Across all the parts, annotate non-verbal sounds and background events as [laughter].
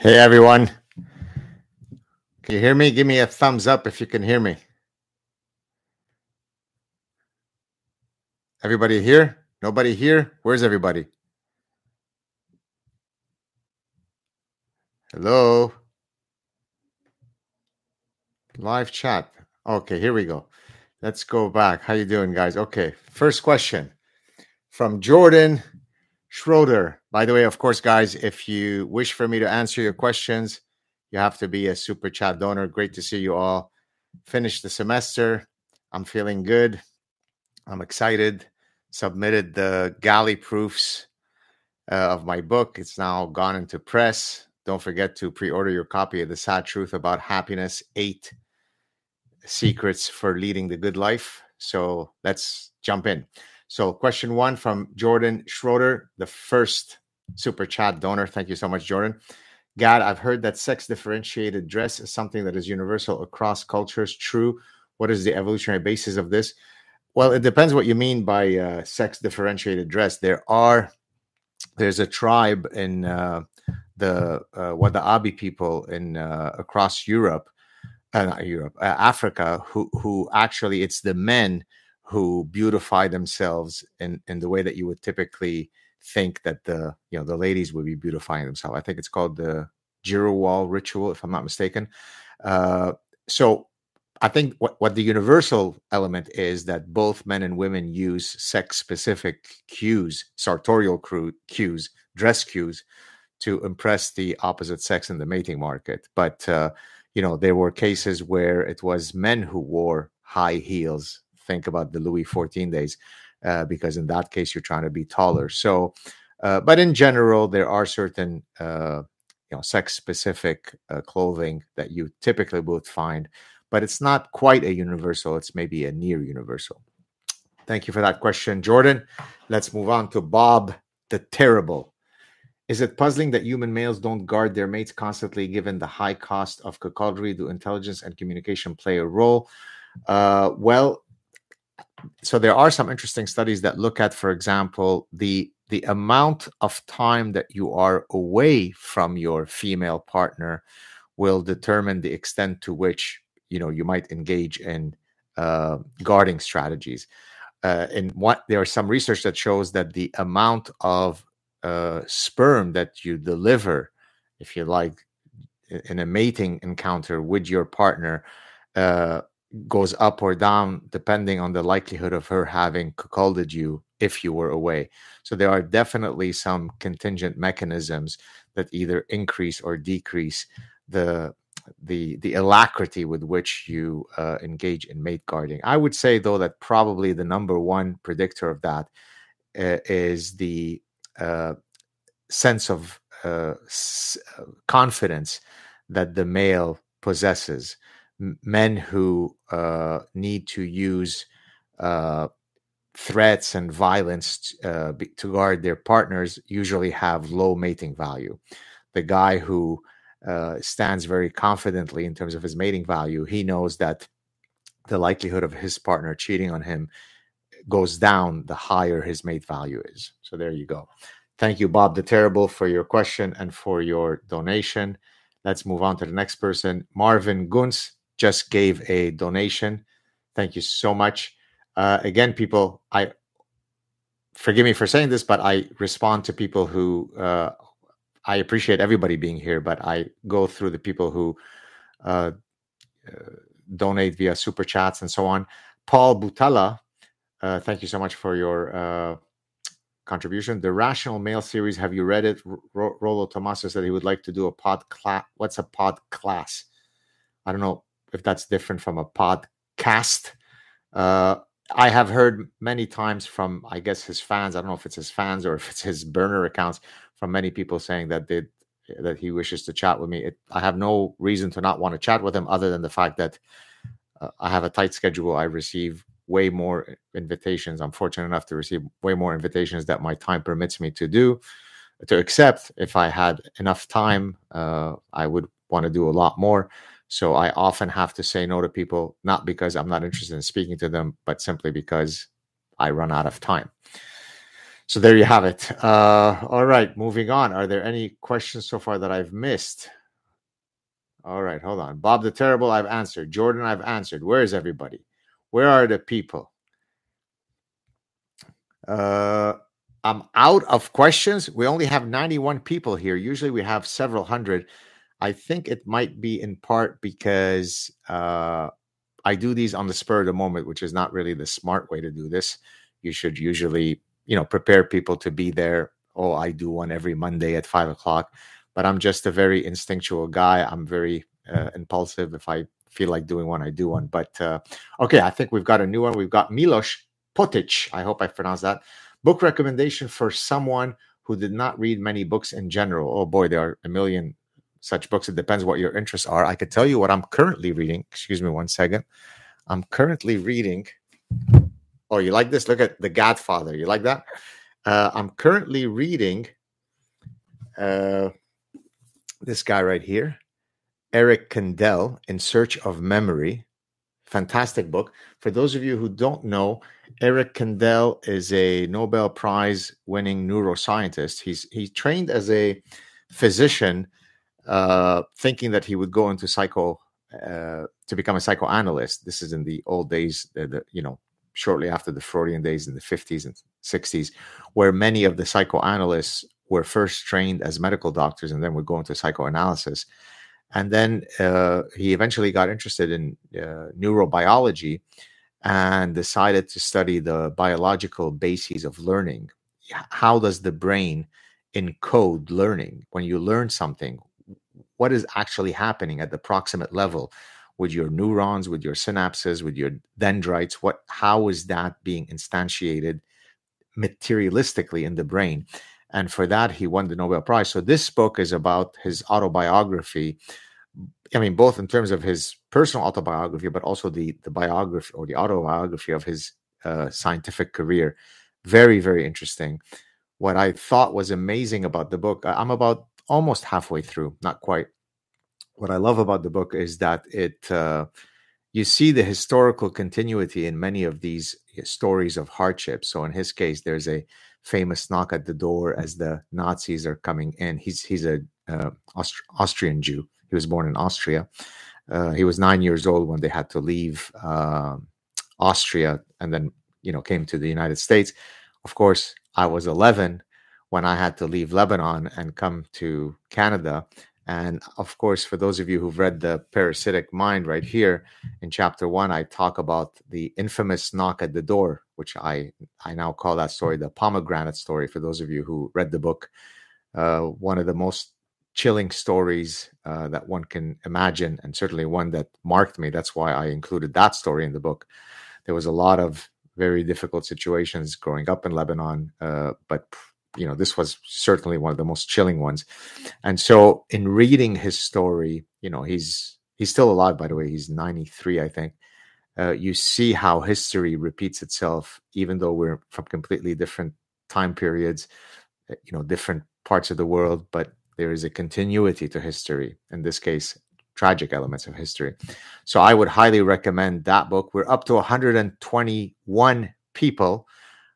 Hey everyone. Can you hear me? Give me a thumbs up if you can hear me. Everybody here? Nobody here? Where's everybody? Hello? Live chat. Okay, here we go. Let's go back. How you doing guys? Okay. First question from Jordan Schroeder. By the way, of course, guys, if you wish for me to answer your questions, you have to be a super chat donor. Great to see you all. Finished the semester. I'm feeling good. I'm excited. Submitted the galley proofs uh, of my book. It's now gone into press. Don't forget to pre order your copy of The Saad Truth About Happiness Eight Secrets for Leading the Good Life. So let's jump in. So, question one from Jordan Schroeder, the first super chat donor. Thank you so much, Jordan. Gad, I've heard that sex differentiated dress is something that is universal across cultures. True. What is the evolutionary basis of this? Well, it depends what you mean by uh, sex differentiated dress. There are, there's a tribe in uh, the uh, people in uh, across Europe, uh, not Europe, uh, Africa, who who actually it's the men who beautify themselves in in the way that you would typically think that the you know the ladies would be beautifying themselves. I think it's called the Gerewol ritual, if I'm not mistaken. Uh, so I think what, what the universal element is that both men and women use sex specific cues, sartorial cues, dress cues to impress the opposite sex in the mating market. But, uh, you know, there were cases where it was men who wore high heels think about the Louis XIV days, uh, because in that case you're trying to be taller. So, uh, but in general, there are certain uh, you know sex specific uh, clothing that you typically would find, but it's not quite a universal. It's maybe a near universal. Thank you for that question, Jordan. Let's move on to Bob the Terrible. Is it puzzling that human males don't guard their mates constantly, given the high cost of cuckoldry? Do intelligence and communication play a role? Uh, well, so there are some interesting studies that look at for example the the amount of time that you are away from your female partner will determine the extent to which you know you might engage in uh, guarding strategies. Uh, and what there is some research that shows that the amount of uh, sperm that you deliver if you like in a mating encounter with your partner uh, goes up or down depending on the likelihood of her having cuckolded you if you were away. So there are definitely some contingent mechanisms that either increase or decrease the the the alacrity with which you uh, engage in mate guarding. I would say though that probably the number one predictor of that uh, is the uh, sense of uh, s- uh, confidence that the male possesses men who uh, need to use uh, threats and violence uh, to guard their partners usually have low mating value. The guy who uh, stands very confidently in terms of his mating value, he knows that the likelihood of his partner cheating on him goes down the higher his mate value is. So there you go. Thank you, Bob the Terrible, for your question and for your donation. Let's move on to the next person. Marvin Gunz just gave a donation. Thank you so much. Uh, again, people, I forgive me for saying this, but I respond to people who uh, I appreciate everybody being here, but I go through the people who uh, uh donate via super chats and so on. Paul Butala, uh, thank you so much for your uh, contribution. The Rational Male series, have you read it? R- Rollo Tomassi said he would like to do a pod class. What's a pod class? I don't know if that's different from a podcast. Uh, I have heard many times from, I guess, his fans. I don't know if it's his fans or if it's his burner accounts from many people saying that they that he wishes to chat with me. It, I have no reason to not want to chat with him, other than the fact that uh, I have a tight schedule. I receive way more invitations. I'm fortunate enough to receive way more invitations that my time permits me to do to accept. If I had enough time, uh, I would want to do a lot more. So I often have to say no to people, not because I'm not interested in speaking to them, but simply because I run out of time. So there you have it. Uh, all right, moving on. Are there any questions so far that I've missed? All right, hold on. Bob the Terrible, I've answered. Jordan, I've answered. Where is everybody? Where are the people? Uh, I'm out of questions. We only have 91 people here. Usually we have several hundred. I think it might be in part because uh, I do these on the spur of the moment, which is not really the smart way to do this. You should usually, you know, prepare people to be there. Oh, I do one every Monday at five o'clock, but I'm just a very instinctual guy. I'm very uh, impulsive. If I feel like doing one, I do one. But uh, okay, I think we've got a new one. We've got Milos Potic. I hope I pronounced that. Book recommendation for someone who did not read many books in general. Oh boy, there are a million such books. It depends what your interests are. I could tell you what I'm currently reading. Excuse me one second. I'm currently reading. Oh, you like this? Look at The Godfather. You like that? Uh, I'm currently reading uh, this guy right here, Eric Kandel, In Search of Memory. Fantastic book. For those of you who don't know, Eric Kandel is a Nobel Prize winning neuroscientist. He's he trained as a physician uh, thinking that he would go into psycho uh, to become a psychoanalyst. This is in the old days, the, the, you know, shortly after the Freudian days in the 50s and 60s, where many of the psychoanalysts were first trained as medical doctors and then would go into psychoanalysis. And then uh, he eventually got interested in uh, neurobiology and decided to study the biological bases of learning. How does the brain encode learning? When you learn something, what is actually happening at the proximate level with your neurons, with your synapses, with your dendrites? What how is that being instantiated materialistically in the brain? And for that, he won the Nobel Prize. So this book is about his autobiography. I mean, both in terms of his personal autobiography, but also the the biography or the autobiography of his uh, scientific career. Very, very interesting. What I thought was amazing about the book, I'm about almost halfway through, not quite. What I love about the book is that it uh, you see the historical continuity in many of these stories of hardship. So in his case, there's a famous knock at the door as the Nazis are coming in. He's he's a uh, Aust- Austrian Jew. He was born in Austria. Uh, he was nine years old when they had to leave uh, Austria and then you know came to the United States. Of course, I was 11 when I had to leave Lebanon and come to Canada. And of course, for those of you who've read The Parasitic Mind right here in chapter one, I talk about the infamous knock at the door, which I, I now call that story the pomegranate story. For those of you who read the book, uh, one of the most chilling stories uh, that one can imagine, and certainly one that marked me. That's why I included that story in the book. There was a lot of very difficult situations growing up in Lebanon, uh, but you know this was certainly one of the most chilling ones. And so in reading his story you know he's he's still alive by the way. He's 93 i think. Uh, you see how history repeats itself even though we're from completely different time periods uh, you know different parts of the world but there is a continuity to history in this case tragic elements of history. So i would highly recommend that book. We're up to 121 people.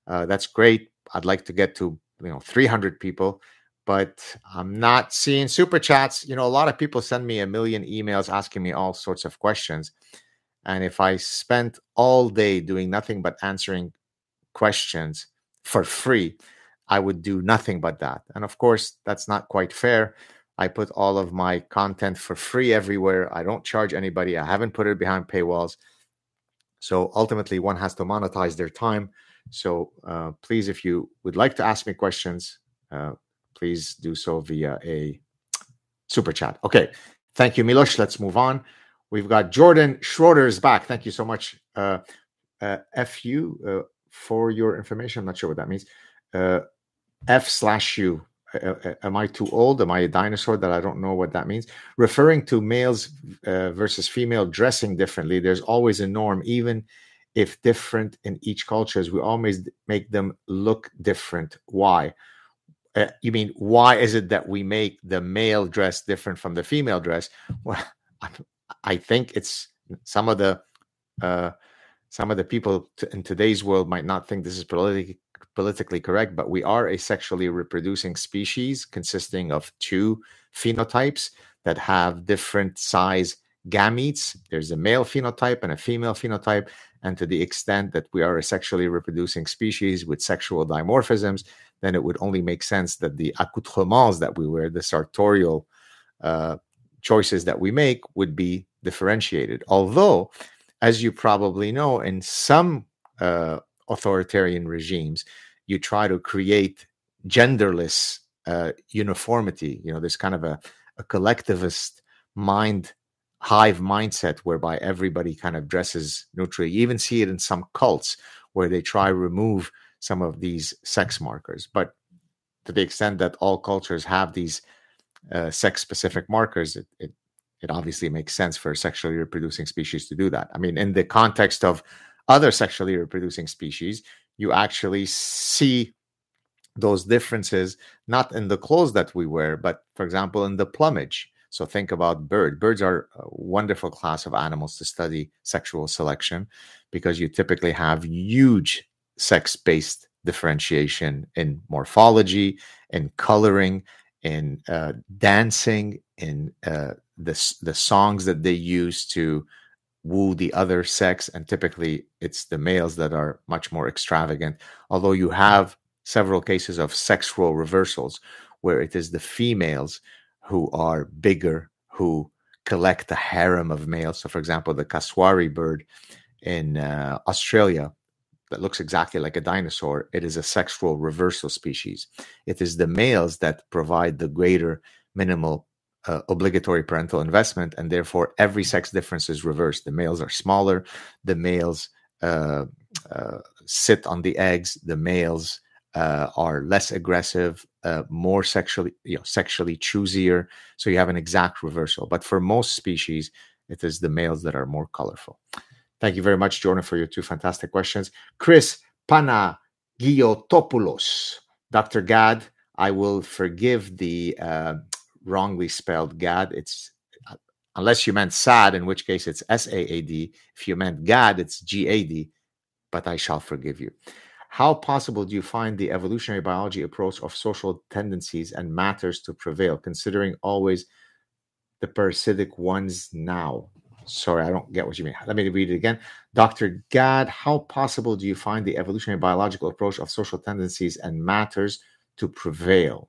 Uh, that's great. I'd like to get to you know 300 people but i'm not seeing super chats. You know a lot of people send me a million emails asking me all sorts of questions and if i spent all day doing nothing but answering questions for free i would do nothing but that. And of course that's not quite fair. I put all of my content for free everywhere. I don't charge anybody. I haven't put it behind paywalls. So ultimately one has to monetize their time so uh, please, if you would like to ask me questions, uh, please do so via a super chat. Okay. Thank you, Milos. Let's move on. We've got Jordan Schroeder is back. Thank you so much. Uh, uh, FU uh, for your information. I'm not sure what that means. Uh, F slash U. Am I too old? Am I a dinosaur that I don't know what that means? Referring to males versus female dressing differently, there's always a norm, even if different in each cultures, we always make them look different. Why? Uh, you mean why is it that we make the male dress different from the female dress? Well, [laughs] I think it's some of the uh, some of the people t- in today's world might not think this is politically politically correct, but we are a sexually reproducing species consisting of two phenotypes that have different size gametes. There's a male phenotype and a female phenotype. And to the extent that we are a sexually reproducing species with sexual dimorphisms, then it would only make sense that the accoutrements that we wear, the sartorial uh, choices that we make, would be differentiated. Although, as you probably know, in some uh, authoritarian regimes, you try to create genderless uh, uniformity. You know, there's kind of a, a collectivist mind hive mindset whereby everybody kind of dresses neutrally. You even see it in some cults where they try remove some of these sex markers. But to the extent that all cultures have these uh, sex specific markers, it, it it obviously makes sense for sexually reproducing species to do that. I mean, in the context of other sexually reproducing species, you actually see those differences not in the clothes that we wear, but for example, in the plumage. So think about bird. Birds are a wonderful class of animals to study sexual selection because you typically have huge sex-based differentiation in morphology, in coloring, in uh, dancing, in uh, the the songs that they use to woo the other sex, and typically it's the males that are much more extravagant. Although you have several cases of sexual reversals where it is the females who are bigger, who collect a harem of males. So, for example, the cassowary bird in uh, Australia that looks exactly like a dinosaur, it is a sexual reversal species. It is the males that provide the greater minimal uh, obligatory parental investment, and therefore every sex difference is reversed. The males are smaller, the males uh, uh, sit on the eggs, the males uh, are less aggressive, uh, more sexually, you know, sexually choosier. So you have an exact reversal. But for most species, it is the males that are more colorful. Thank you very much, Jordan, for your two fantastic questions. Chris Panagiotopoulos, Dr. Gad, I will forgive the uh, wrongly spelled Gad. It's uh, unless you meant sad, in which case it's S A A D. If you meant Gad, it's G A D. But I shall forgive you. How possible do you find the evolutionary biology approach of social tendencies and matters to prevail, considering always the parasitic ones now? Sorry, I don't get what you mean. Let me read it again. Dr. Gad, how possible do you find the evolutionary biological approach of social tendencies and matters to prevail,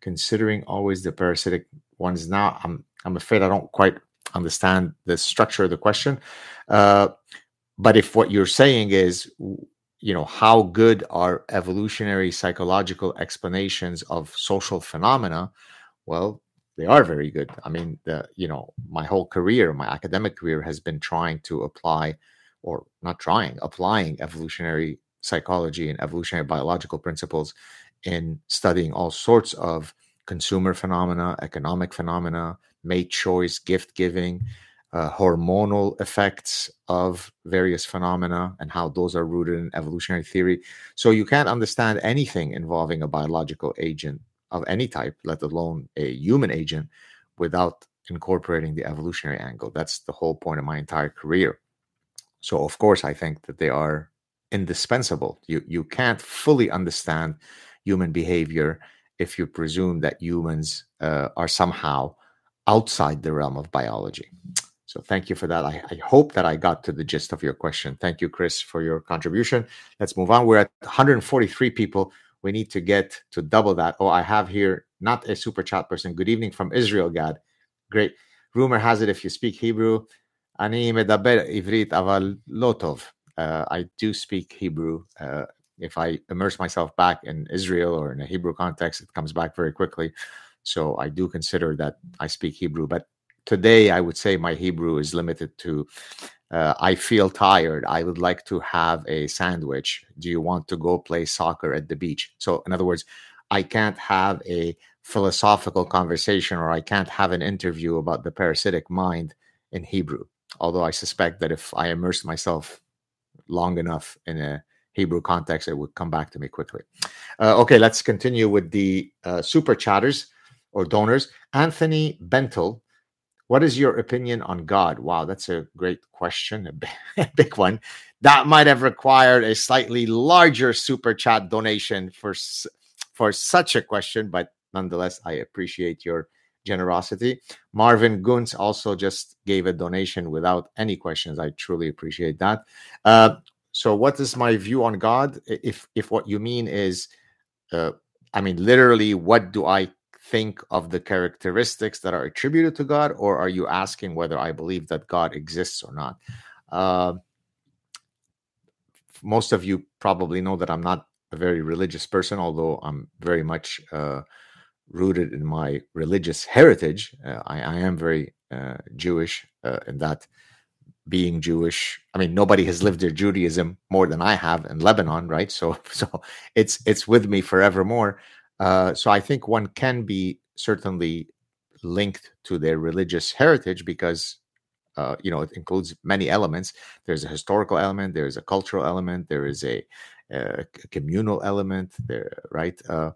considering always the parasitic ones now? I'm I'm afraid I don't quite understand the structure of the question. Uh, but if what you're saying is you know how good are evolutionary psychological explanations of social phenomena? Well they are very good. I mean the you know my whole career my academic career has been trying to apply or not trying applying evolutionary psychology and evolutionary biological principles in studying all sorts of consumer phenomena economic phenomena mate choice gift giving uh, hormonal effects of various phenomena and how those are rooted in evolutionary theory. So you can't understand anything involving a biological agent of any type, let alone a human agent, without incorporating the evolutionary angle. That's the whole point of my entire career. So of course, I think that they are indispensable. You you can't fully understand human behavior if you presume that humans uh, are somehow outside the realm of biology. So thank you for that. I, I, hope that I got to the gist of your question. Thank you, Chris, for your contribution. Let's move on. We're at 143 people. We need to get to double that. Oh, I have here not a super chat person. Good evening from Israel, Gad. Great. Rumor has it if you speak Hebrew, אני מדבר עברית אבל לא טוב. I do speak Hebrew. Uh, if I immerse myself back in Israel or in a Hebrew context, it comes back very quickly. So I do consider that I speak Hebrew, but today i would say my hebrew is limited to uh, i feel tired i would like to have a sandwich. Do you want to go play soccer at the beach? So in other words i can't have a philosophical conversation or i can't have an interview about the parasitic mind in hebrew. Although i suspect that if i immerse myself long enough in a hebrew context it would come back to me quickly. Uh, okay let's continue with the uh, super chatters or donors. Anthony bentel what is your opinion on God? Wow, that's a great question, [laughs] a big one. That might have required a slightly larger super chat donation for for such a question, but nonetheless, I appreciate your generosity. Marvin Guntz also just gave a donation without any questions. I truly appreciate that. Uh, so, what is my view on God? If if what you mean is, uh, I mean, literally, what do I think of the characteristics that are attributed to God, or are you asking whether I believe that God exists or not? Uh, most of you probably know that I'm not a very religious person, although I'm very much uh, rooted in my religious heritage. Uh, I, I, am very uh, Jewish uh, in that being Jewish. I mean, nobody has lived their Judaism more than I have in Lebanon, right? So, [laughs] so it's it's with me forevermore. Uh, so I think one can be certainly linked to their religious heritage because uh, you know it includes many elements. There's a historical element, there's a cultural element, there is a, a communal element, there, right? Uh,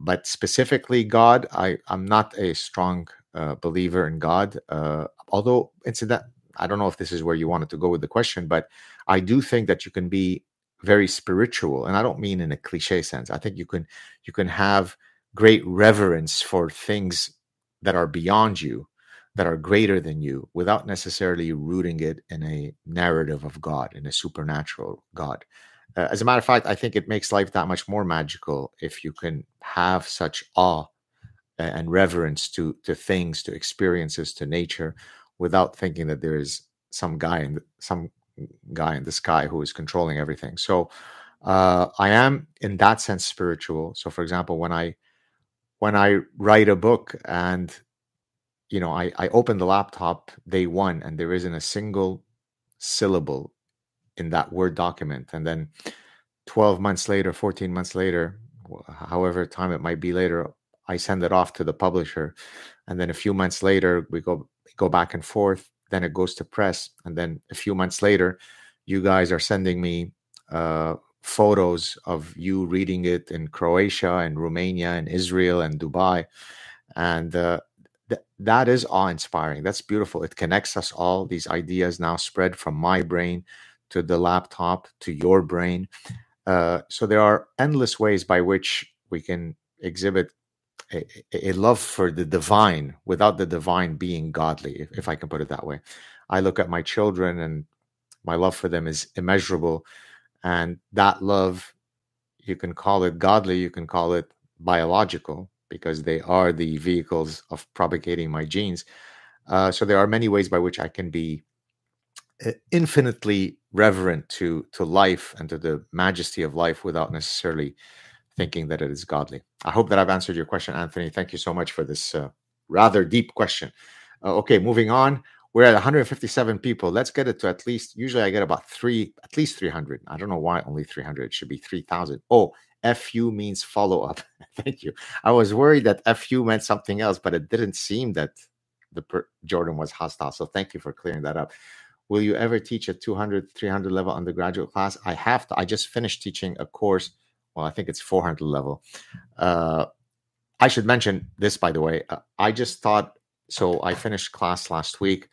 but specifically God, I I'm not a strong uh, believer in God. Uh, although incident, I don't know if this is where you wanted to go with the question, but I do think that you can be very spiritual, and I don't mean in a cliche sense. I think you can you can have great reverence for things that are beyond you, that are greater than you, without necessarily rooting it in a narrative of God, in a supernatural God. Uh, as a matter of fact, I think it makes life that much more magical if you can have such awe and reverence to to things, to experiences, to nature, without thinking that there is some guy the, some guy in the sky who is controlling everything. So uh, I am in that sense spiritual. So, for example, when I when I write a book and you know I, I open the laptop day one and there isn't a single syllable in that Word document. And then 12 months later, 14 months later, however time it might be later, I send it off to the publisher. And then a few months later, we go go back and forth. Then it goes to press. And then a few months later, you guys are sending me uh, photos of you reading it in Croatia and Romania and Israel and Dubai. And uh, th- that is awe inspiring. That's beautiful. It connects us all. These ideas now spread from my brain to the laptop to your brain. Uh, so there are endless ways by which we can exhibit a, a, love for the divine without the divine being godly, if, if I can put it that way. I look at my children and my love for them is immeasurable. And that love, you can call it godly, you can call it biological, because they are the vehicles of propagating my genes. Uh, so there are many ways by which I can be uh, infinitely reverent to to life and to the majesty of life without necessarily thinking that it is godly. I hope that I've answered your question, Anthony. Thank you so much for this uh, rather deep question. Uh, okay, moving on. We're at 157 people. Let's get it to at least. Usually, I get about three, at least 300. I don't know why only 300. It should be 3,000. Oh, FU means follow up. [laughs] Thank you. I was worried that FU meant something else, but it didn't seem that the per- Jordan was hostile. So thank you for clearing that up will you ever teach a 200 300 level undergraduate class i have to i just finished teaching a course well i think it's 400 level. Uh, i should mention this by the way uh, i just thought so i finished class last week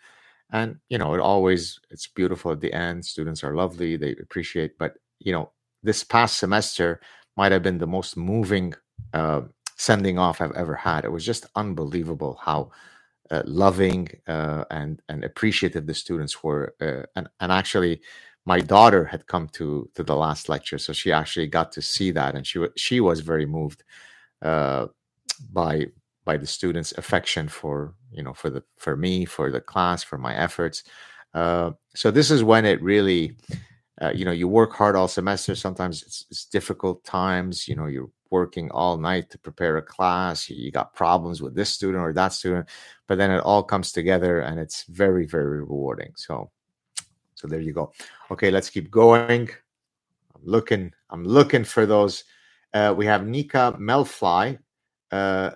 and you know it always it's beautiful at the end students are lovely they appreciate but you know this past semester might have been the most moving uh, sending off i've ever had. It was just unbelievable how uh, loving uh, and and appreciative the students were uh, and and actually my daughter had come to to the last lecture so she actually got to see that and she she was very moved uh, by by the students affection for you know for the for me for the class for my efforts. Uh, so this is when it really uh, you know you work hard all semester. Sometimes it's, it's difficult times you know you're working all night to prepare a class you got problems with this student or that student but then it all comes together and it's very very rewarding. So so there you go okay let's keep going i'm looking i'm looking for those uh, we have nika melfly uh,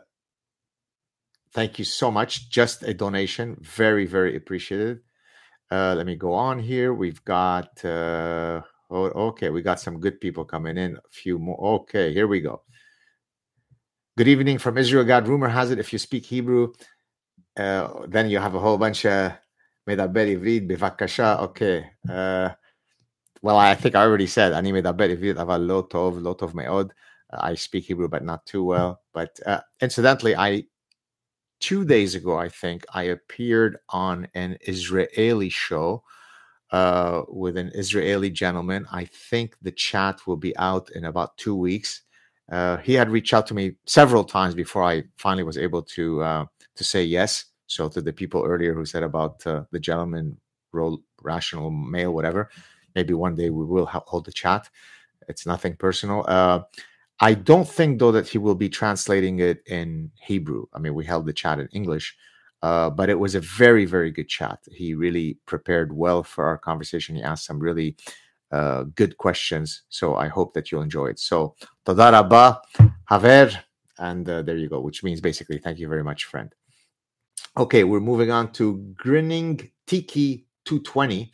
thank you so much just a donation very very appreciated uh, let me go on here we've got uh, Oh, okay. We got some good people coming in. A few more. Okay, here we go. Good evening from Israel. Gad, rumor has it if you speak Hebrew, uh, then you have a whole bunch of מדבר עברית בבקשה, okay. Uh, well, I think I already said, אני מדבר עברית, אבל לא טוב, לא טוב מאוד. I speak Hebrew, but not too well. But uh, incidentally, I two days ago, I think, I appeared on an Israeli show uh, with an Israeli gentleman. I think the chat will be out in about two weeks. Uh, he had reached out to me several times before I finally was able to uh, to say yes. So to the people earlier who said about uh, the gentleman role, rational male, whatever, maybe one day we will hold the chat. It's nothing personal. Uh, I don't think though that he will be translating it in Hebrew. I mean, we held the chat in English, uh, but it was a very, very good chat. He really prepared well for our conversation. He asked some really uh, good questions. So I hope that you'll enjoy it. So toda rabba, haver, and uh, there you go, which means basically thank you very much, friend. Okay, we're moving on to Grinning Tiki 220.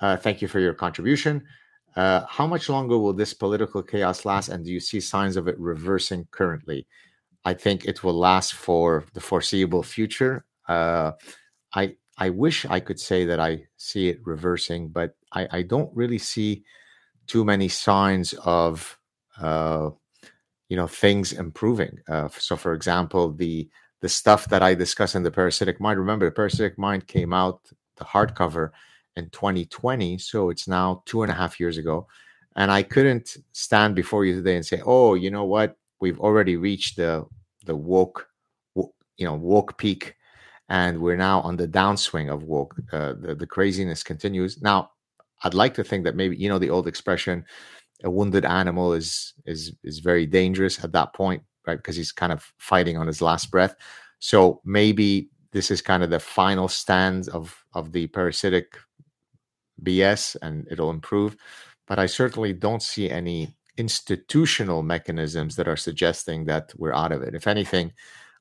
Uh, thank you for your contribution. Uh, how much longer will this political chaos last, and do you see signs of it reversing currently? I think it will last for the foreseeable future. Uh, I I wish I could say that I see it reversing, but I, I don't really see too many signs of uh, you know things improving. Uh, so, for example, the the stuff that I discuss in the parasitic mind. Remember, the parasitic mind came out the hardcover in 2020. So it's now two and a half years ago. And I couldn't stand before you today and say, oh, you know what? We've already reached the the woke, you know, woke peak, and we're now on the downswing of woke. Uh, the, the craziness continues. Now, I'd like to think that maybe you know the old expression, a wounded animal is is is very dangerous at that point, right? Because he's kind of fighting on his last breath. So maybe this is kind of the final stand of of the parasitic BS and it'll improve. But I certainly don't see any institutional mechanisms that are suggesting that we're out of it. If anything,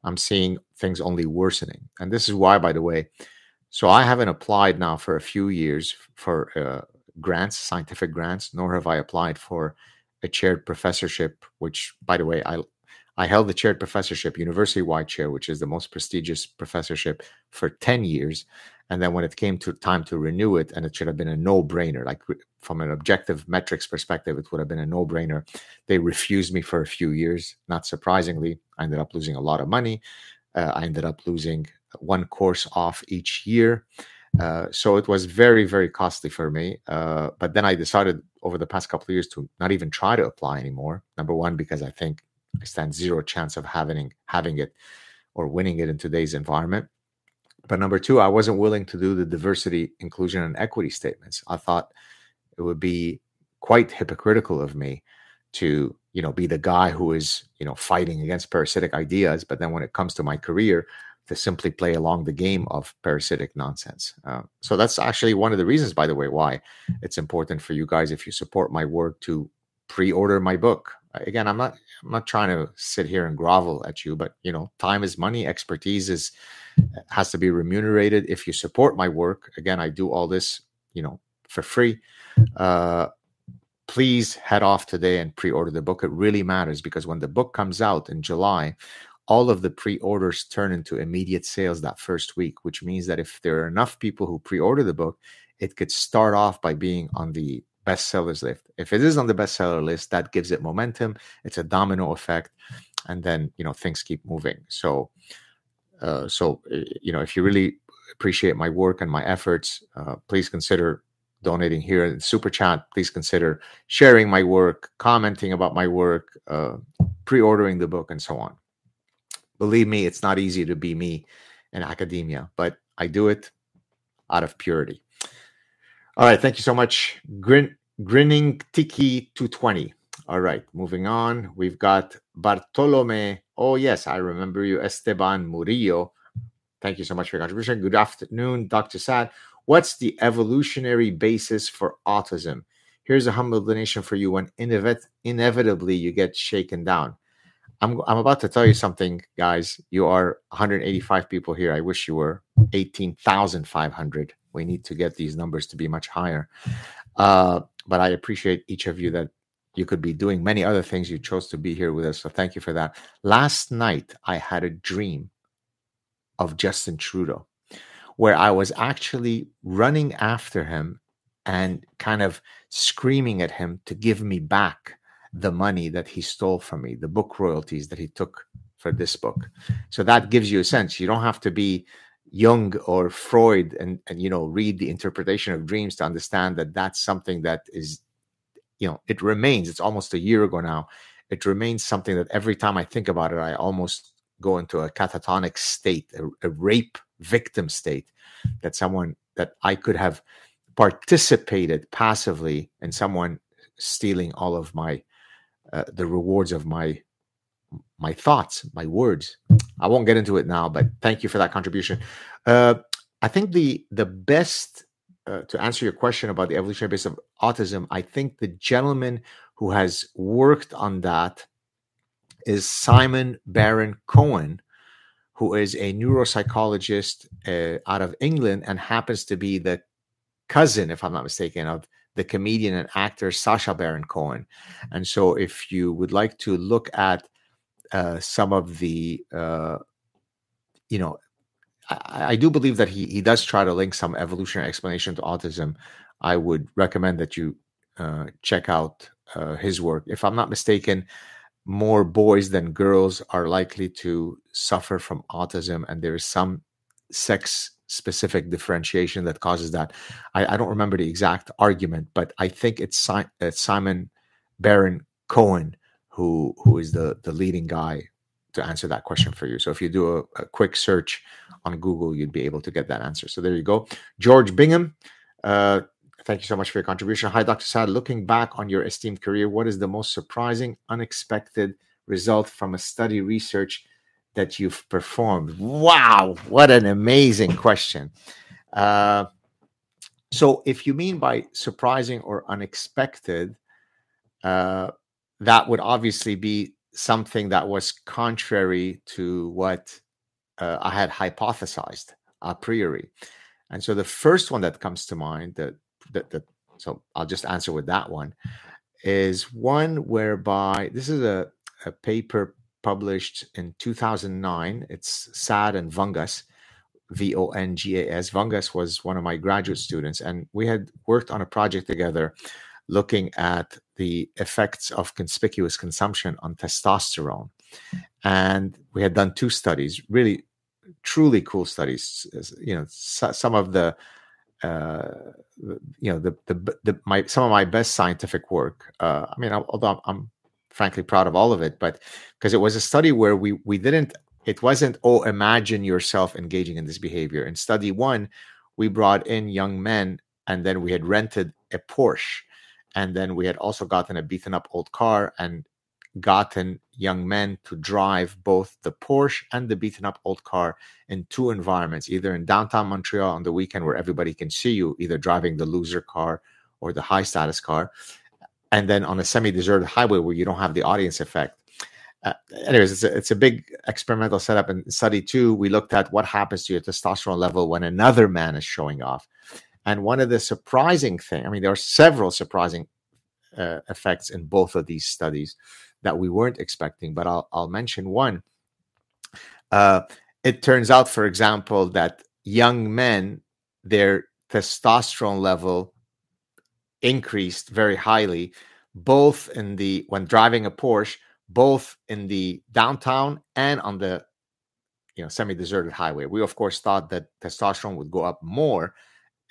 I'm seeing things only worsening. And this is why, by the way, so I haven't applied now for a few years for uh, grants, scientific grants, nor have I applied for a chaired professorship, which, by the way, I I held the chaired professorship, university wide chair, which is the most prestigious professorship, for 10 years. And then when it came to time to renew it, and it should have been a no brainer, like from an objective metrics perspective, it would have been a no brainer. They refused me for a few years. Not surprisingly, I ended up losing a lot of money. Uh, I ended up losing one course off each year. Uh, so it was very, very costly for me. Uh, but then I decided over the past couple of years to not even try to apply anymore. Number one, because I think I stand zero chance of having having it or winning it in today's environment. But number two, I wasn't willing to do the diversity, inclusion, and equity statements. I thought it would be quite hypocritical of me to, you know, be the guy who is, you know, fighting against parasitic ideas, but then when it comes to my career, to simply play along the game of parasitic nonsense. Uh, so that's actually one of the reasons, by the way, why it's important for you guys if you support my work to pre-order my book. Again, I'm not I'm not trying to sit here and grovel at you, but you know, time is money, expertise is has to be remunerated. If you support my work, again, I do all this, you know, for free. Uh, please head off today and pre-order the book. It really matters because when the book comes out in July, all of the pre-orders turn into immediate sales that first week, which means that if there are enough people who pre-order the book, it could start off by being on the bestsellers list. If it is on the bestseller list, that gives it momentum. It's a domino effect, and then you know things keep moving. So, uh, so you know, if you really appreciate my work and my efforts, uh, please consider donating here in super chat. Please consider sharing my work, commenting about my work, uh, pre-ordering the book, and so on. Believe me, it's not easy to be me in academia, but I do it out of purity. All right. Thank you so much. Grin, Grinning Tiki 220. All right. Moving on. We've got Bartolome. Oh, yes. I remember you. Esteban Murillo. Thank you so much for your contribution. Good afternoon, Dr. Saad. What's the evolutionary basis for autism? Here's a humble donation for you when inevit- inevitably you get shaken down. I'm, I'm about to tell you something, guys. You are 185 people here. I wish you were 18,500 we need to get these numbers to be much higher. Uh, but I appreciate each of you that you could be doing many other things. You chose to be here with us. So thank you for that. Last night, I had a dream of Justin Trudeau, where I was actually running after him and kind of screaming at him to give me back the money that he stole from me, the book royalties that he took for this book. So that gives you a sense. You don't have to be Jung or Freud and, and you know read the interpretation of dreams to understand that that's something that is you know it remains. It's almost a year ago now. It remains something that every time i think about it i almost go into a catatonic state a, a rape victim state that someone that i could have participated passively in someone stealing all of my uh, the rewards of my my thoughts my words i won't get into it now but thank you for that contribution uh, i think the the best uh, to answer your question about the evolutionary base of autism i think the gentleman who has worked on that is simon baron cohen who is a neuropsychologist uh, out of england and happens to be the cousin if i'm not mistaken of the comedian and actor Sacha Baron Cohen. And so, if you would like to look at uh, some of the, uh, you know, I, I, do believe that he he does try to link some evolutionary explanation to autism. I would recommend that you uh, check out uh, his work. If I'm not mistaken, more boys than girls are likely to suffer from autism, and there is some sex specific differentiation that causes that. I, I don't remember the exact argument, but I think it's, si- it's Simon Baron Cohen who who is the the leading guy to answer that question for you. So if you do a, a, quick search on Google, you'd be able to get that answer. So there you go. George Bingham, uh, thank you so much for your contribution. Hi, Dr. Saad. Looking back on your esteemed career, what is the most surprising, unexpected result from a study research that you've performed? Wow, what an amazing question. Uh, so, if you mean by surprising or unexpected, uh, that would obviously be something that was contrary to what uh, I had hypothesized a priori. And so, the first one that comes to mind, that, that, that so I'll just answer with that one, is one whereby this is a, a paper published in 2009. It's Saad and Vongas, V O N G A S. Vongas was one of my graduate students, and we had worked on a project together looking at the effects of conspicuous consumption on testosterone. And we had done two studies, really, truly cool studies. You know, some of the uh, you know the, the the my some of my best scientific work. Uh, I mean, although I'm frankly proud of all of it but because it was a study where we we didn't it wasn't oh imagine yourself engaging in this behavior in study one we brought in young men and then we had rented a porsche and then we had also gotten a beaten up old car and gotten young men to drive both the Porsche and the beaten up old car in two environments, either in downtown Montreal on the weekend where everybody can see you, either driving the loser car or the high status car, and then on a semi-deserted highway where you don't have the audience effect. Uh, anyways, it's a, it's a big experimental setup. In study two, we looked at what happens to your testosterone level when another man is showing off. And one of the surprising thing, I mean, there are several surprising uh, effects in both of these studies that we weren't expecting, but I'll, I'll mention one. Uh, it turns out, for example, that young men, their testosterone level increased very highly, both in the when driving a Porsche, both in the downtown and on the you know semi-deserted highway. We of course thought that testosterone would go up more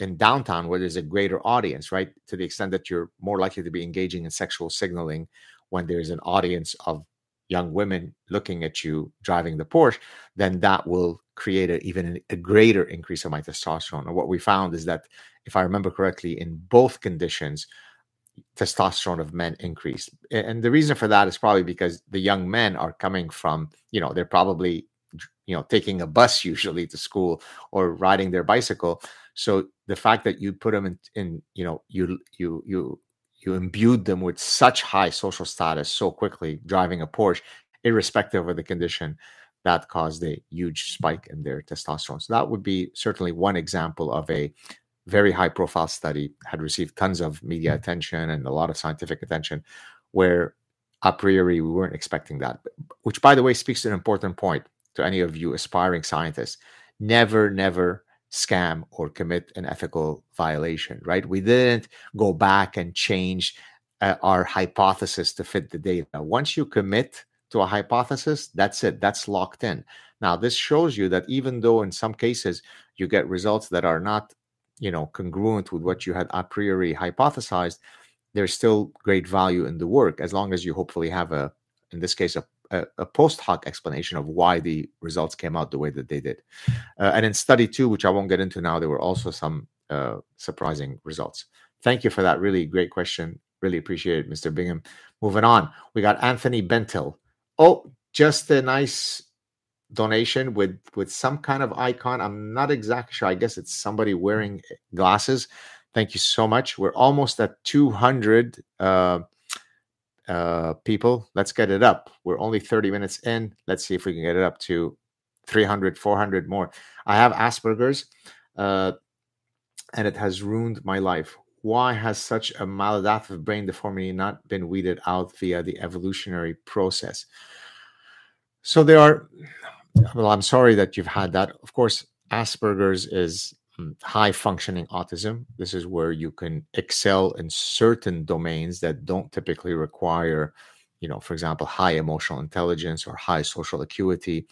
in downtown where there's a greater audience, right? To the extent that you're more likely to be engaging in sexual signaling when there's an audience of young women looking at you driving the Porsche, then that will create a, even a greater increase of my testosterone. And what we found is that if I remember correctly, in both conditions, testosterone of men increased. And the reason for that is probably because the young men are coming from, you know, they're probably, you know, taking a bus [laughs] usually to school or riding their bicycle. So the fact that you put them in, in you know, you you you you imbued them with such high social status so quickly, driving a Porsche, irrespective of the condition, that caused a huge spike in their testosterone. So that would be certainly one example of a very high profile study, had received tons of media mm. attention and a lot of scientific attention, where a priori we weren't expecting that. Which, by the way, speaks to an important point to any of you aspiring scientists. never, never scam or commit an ethical violation, right? We didn't go back and change uh, our hypothesis to fit the data. Once you commit to a hypothesis, that's it, that's locked in. Now, this shows you that even though in some cases you get results that are not, you know, congruent with what you had a priori hypothesized, there's still great value in the work as long as you hopefully have a, in this case, a a, a, post hoc explanation of why the results came out the way that they did. Uh, and in study two, which I won't get into now, there were also some uh, surprising results. Thank you for that really great question. Really appreciate it, Mr. Bingham. Moving on, we got Anthony Bentil. Oh, just a nice donation with with some kind of icon. I'm not exactly sure. I guess it's somebody wearing glasses. Thank you so much. We're almost at 200 uh, uh, people. Let's get it up. We're only 30 minutes in. Let's see if we can get it up to 300, 400 more. I have Asperger's, uh, and it has ruined my life. Why has such a maladaptive brain deformity not been weeded out via the evolutionary process? So there are. Well, I'm sorry that you've had that. Of course, Asperger's is um, high functioning autism. This is where you can excel in certain domains that don't typically require, you know, for example, high emotional intelligence or high social acuity.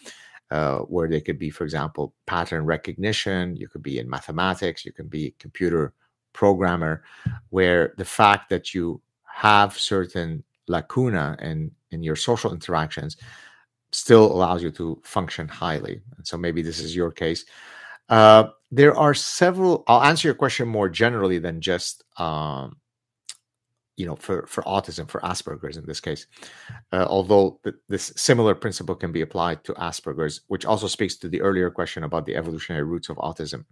Uh, where they could be, for example, pattern recognition. You could be in mathematics. You can be a computer programmer. Where the fact that you have certain lacuna in in your social interactions still allows you to function highly. And so maybe this is your case. Uh, there are several. I'll answer your question more generally than just um, you know for for autism for Asperger's in this case. Uh, although th- this similar principle can be applied to Asperger's, which also speaks to the earlier question about the evolutionary roots of autism.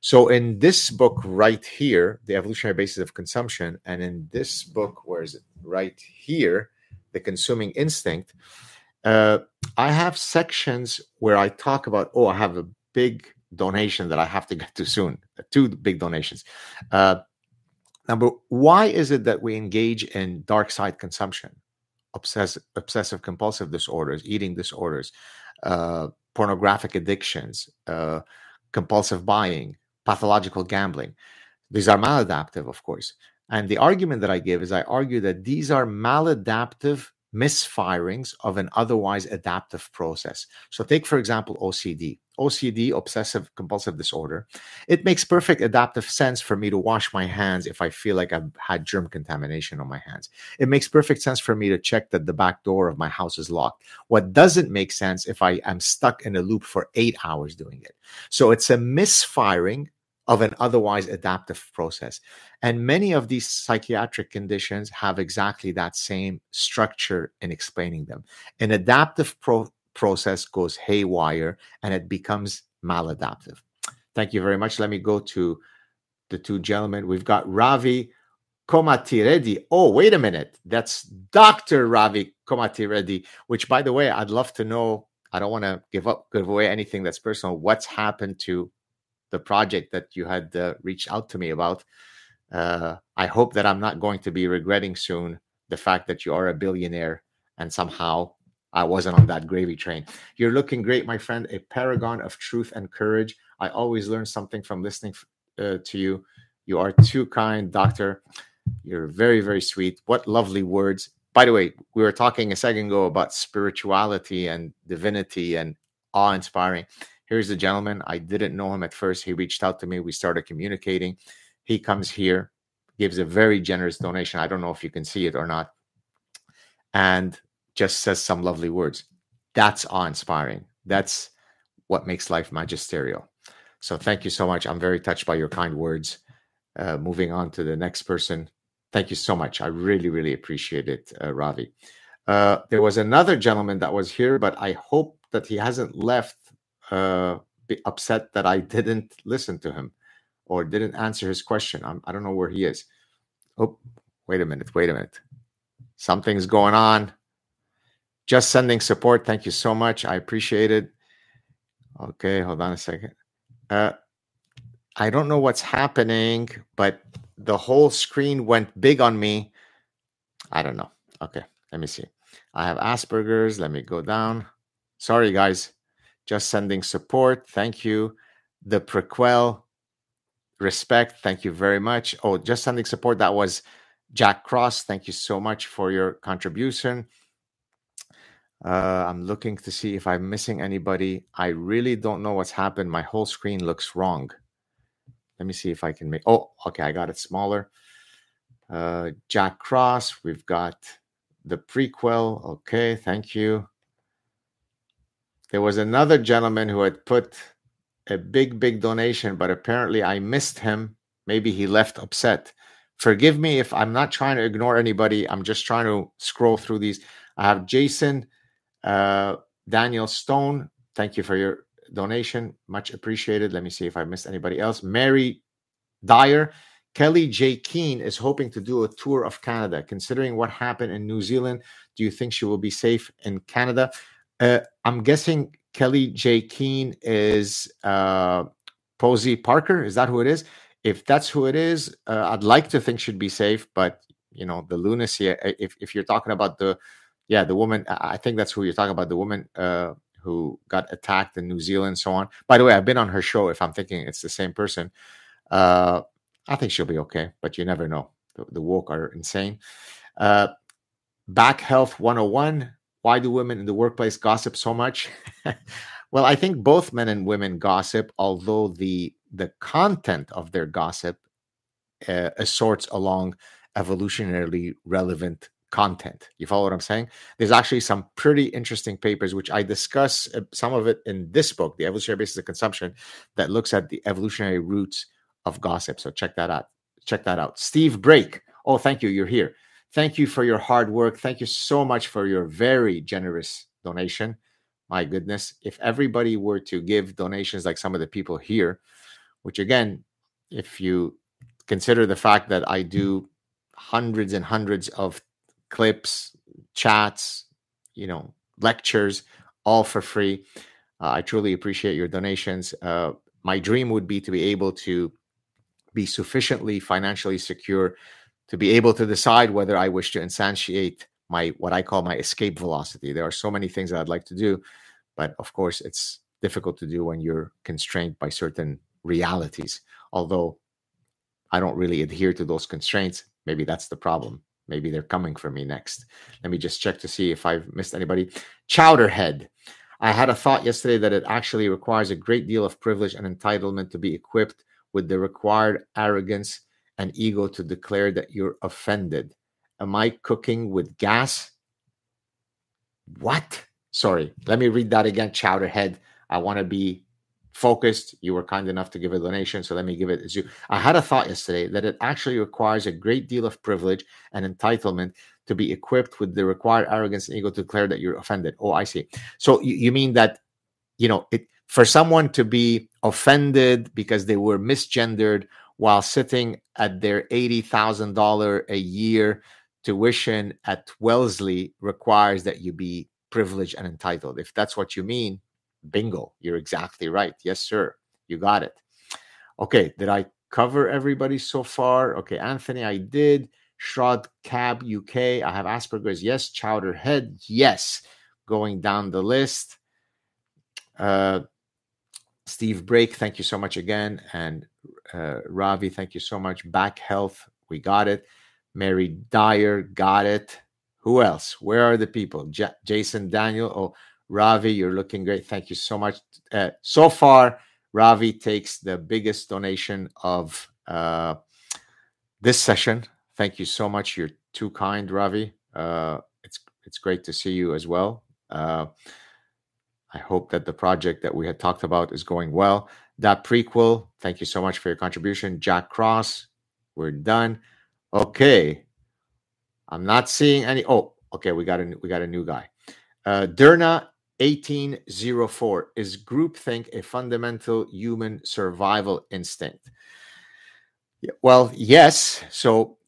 So in this book right here, the evolutionary basis of consumption, and in this book, where is it? Right here, the consuming instinct. Uh, I have sections where I talk about. Oh, I have a big donation that I have to get to soon. Two big donations. Uh, number, why is it that we engage in dark side consumption, obsessive, obsessive compulsive disorders, eating disorders, uh, pornographic addictions, uh, compulsive buying, pathological gambling? These are maladaptive, of course. And the argument that I give is I argue that these are maladaptive misfirings of an otherwise adaptive process. So, take for example OCD. OCD, obsessive compulsive disorder. It makes perfect adaptive sense for me to wash my hands if I feel like I've had germ contamination on my hands. It makes perfect sense for me to check that the back door of my house is locked. What doesn't make sense if I am stuck in a loop for eight hours doing it. So, it's a misfiring of an otherwise adaptive process. And many of these psychiatric conditions have exactly that same structure in explaining them. An adaptive pro- process goes haywire and it becomes maladaptive. Thank you very much. Let me go to the two gentlemen. We've got Ravi Komatireddy. Oh, wait a minute. That's Dr. Ravi Komatireddy, which, by the way, I'd love to know. I don't want to give up, give away anything that's personal. What's happened to the project that you had uh, reached out to me about. Uh, I hope that I'm not going to be regretting soon the fact that you are a billionaire and somehow I wasn't on that gravy train. You're looking great, my friend, a paragon of truth and courage. I always learn something from listening uh, to you. You are too kind, doctor. You're very, very sweet. What lovely words. By the way, we were talking a second ago about spirituality and divinity and awe inspiring. Here's a gentleman. I didn't know him at first. He reached out to me. We started communicating. He comes here, gives a very generous donation. I don't know if you can see it or not. And just says some lovely words. That's awe inspiring. That's what makes life magisterial. So thank you so much. I'm very touched by your kind words. Uh, moving on to the next person. Thank you so much. I really, really appreciate it, uh, Ravi. Uh, there was another gentleman that was here, but I hope that he hasn't left uh, be upset that I didn't listen to him or didn't answer his question. I'm, I do not know where he is. Oh, wait a minute. Wait a minute. Something's going on. Just sending support. Thank you so much. I appreciate it. Okay, hold on a second. Uh, I don't know what's happening, but the whole screen went big on me. I don't know. Okay, let me see. I have Asperger's. Let me go down. Sorry, guys Just sending support. Thank you. The prequel. Respect. Thank you very much. Oh, just sending support. That was Jack Cross. Thank you so much for your contribution. Uh, I'm looking to see if I'm missing anybody. I really don't know what's happened. My whole screen looks wrong. Let me see if I can make. Oh, okay, I got it smaller. Uh, Jack Cross. We've got the prequel. Okay, thank you. There was another gentleman who had put a big, big donation, but apparently I missed him. Maybe he left upset. Forgive me if I'm not trying to ignore anybody. I'm just trying to scroll through these. I have Jason uh, Daniel Stone, thank you for your donation. Much appreciated. Let me see if I missed anybody else. Mary Dyer. Kellie-Jay Keen is hoping to do a tour of Canada. Considering what happened in New Zealand, do you think she will be safe in Canada? Uh, I'm guessing Kellie-Jay Keen is uh, Posie Parker. Is that who it is? If that's who it is, uh, I'd like to think she'd be safe, but you know the lunacy. Uh, if if you're talking about the yeah, the woman. I think that's who you're talking about. The woman uh, who got attacked in New Zealand, so on. By the way, I've been on her show. If I'm thinking it's the same person, uh, I think she'll be okay. But you never know. The, the woke are insane. Uh, back health 101. Why do women in the workplace gossip so much? [laughs] well, I think both men and women gossip, although the the content of their gossip uh, assorts along evolutionarily relevant content. You follow what I'm saying? There's actually some pretty interesting papers, which I discuss uh, some of it in this book, The Evolutionary Basis of Consumption, that looks at the evolutionary roots of gossip. So check that out. Check that out. Steve Brake. Oh, thank you. You're here. Thank you for your hard work. Thank you so much for your very generous donation. My goodness. If everybody were to give donations like some of the people here, which again, if you consider the fact that I do hundreds and hundreds of clips, chats, you know, lectures, all for free. Uh, I truly appreciate your donations. Uh, my dream would be to be able to be sufficiently financially secure to be able to decide whether I wish to instantiate my what I call my escape velocity. There are so many things that I'd like to do, but of course, it's difficult to do when you're constrained by certain realities. Although I don't really adhere to those constraints, maybe that's the problem. Maybe they're coming for me next. Let me just check to see if I've missed anybody. Chowderhead. I had a thought yesterday that it actually requires a great deal of privilege and entitlement to be equipped with the required arrogance and ego to declare that you're offended. Am I cooking with gas? What? Sorry, let me read that again, Chowderhead. I want to be focused. You were kind enough to give a donation, so let me give it as you. I had a thought yesterday that it actually requires a great deal of privilege and entitlement to be equipped with the required arrogance and ego to declare that you're offended. Oh, I see. So you, you mean that you know it for someone to be offended because they were misgendered while sitting at their eighty thousand dollar a year tuition at Wellesley requires that you be privileged and entitled. If that's what you mean, Bingo. You're exactly right. Yes, sir. You got it. Okay. Did I cover everybody so far? Okay. Anthony, I did. Shrod Cab UK. I have Asperger's. Yes. Chowder Head. Yes. Going down the list. Uh, Steve Brake, thank you so much again. And uh, Ravi, thank you so much. Back Health, we got it. Mary Dyer, got it. Who else? Where are the people? J- Jason Daniel. Oh, Ravi, you're looking great. Thank you so much. Uh, so far, Ravi takes the biggest donation of uh, this session. Thank you so much. You're too kind, Ravi. Uh, it's it's great to see you as well. Uh, I hope that the project that we had talked about is going well. That prequel, thank you so much for your contribution. Jack Cross, we're done. Okay. I'm not seeing any. Oh, okay. We got a we got a new guy. Uh, Derna 1804 Is groupthink a fundamental human survival instinct? Well, yes. So,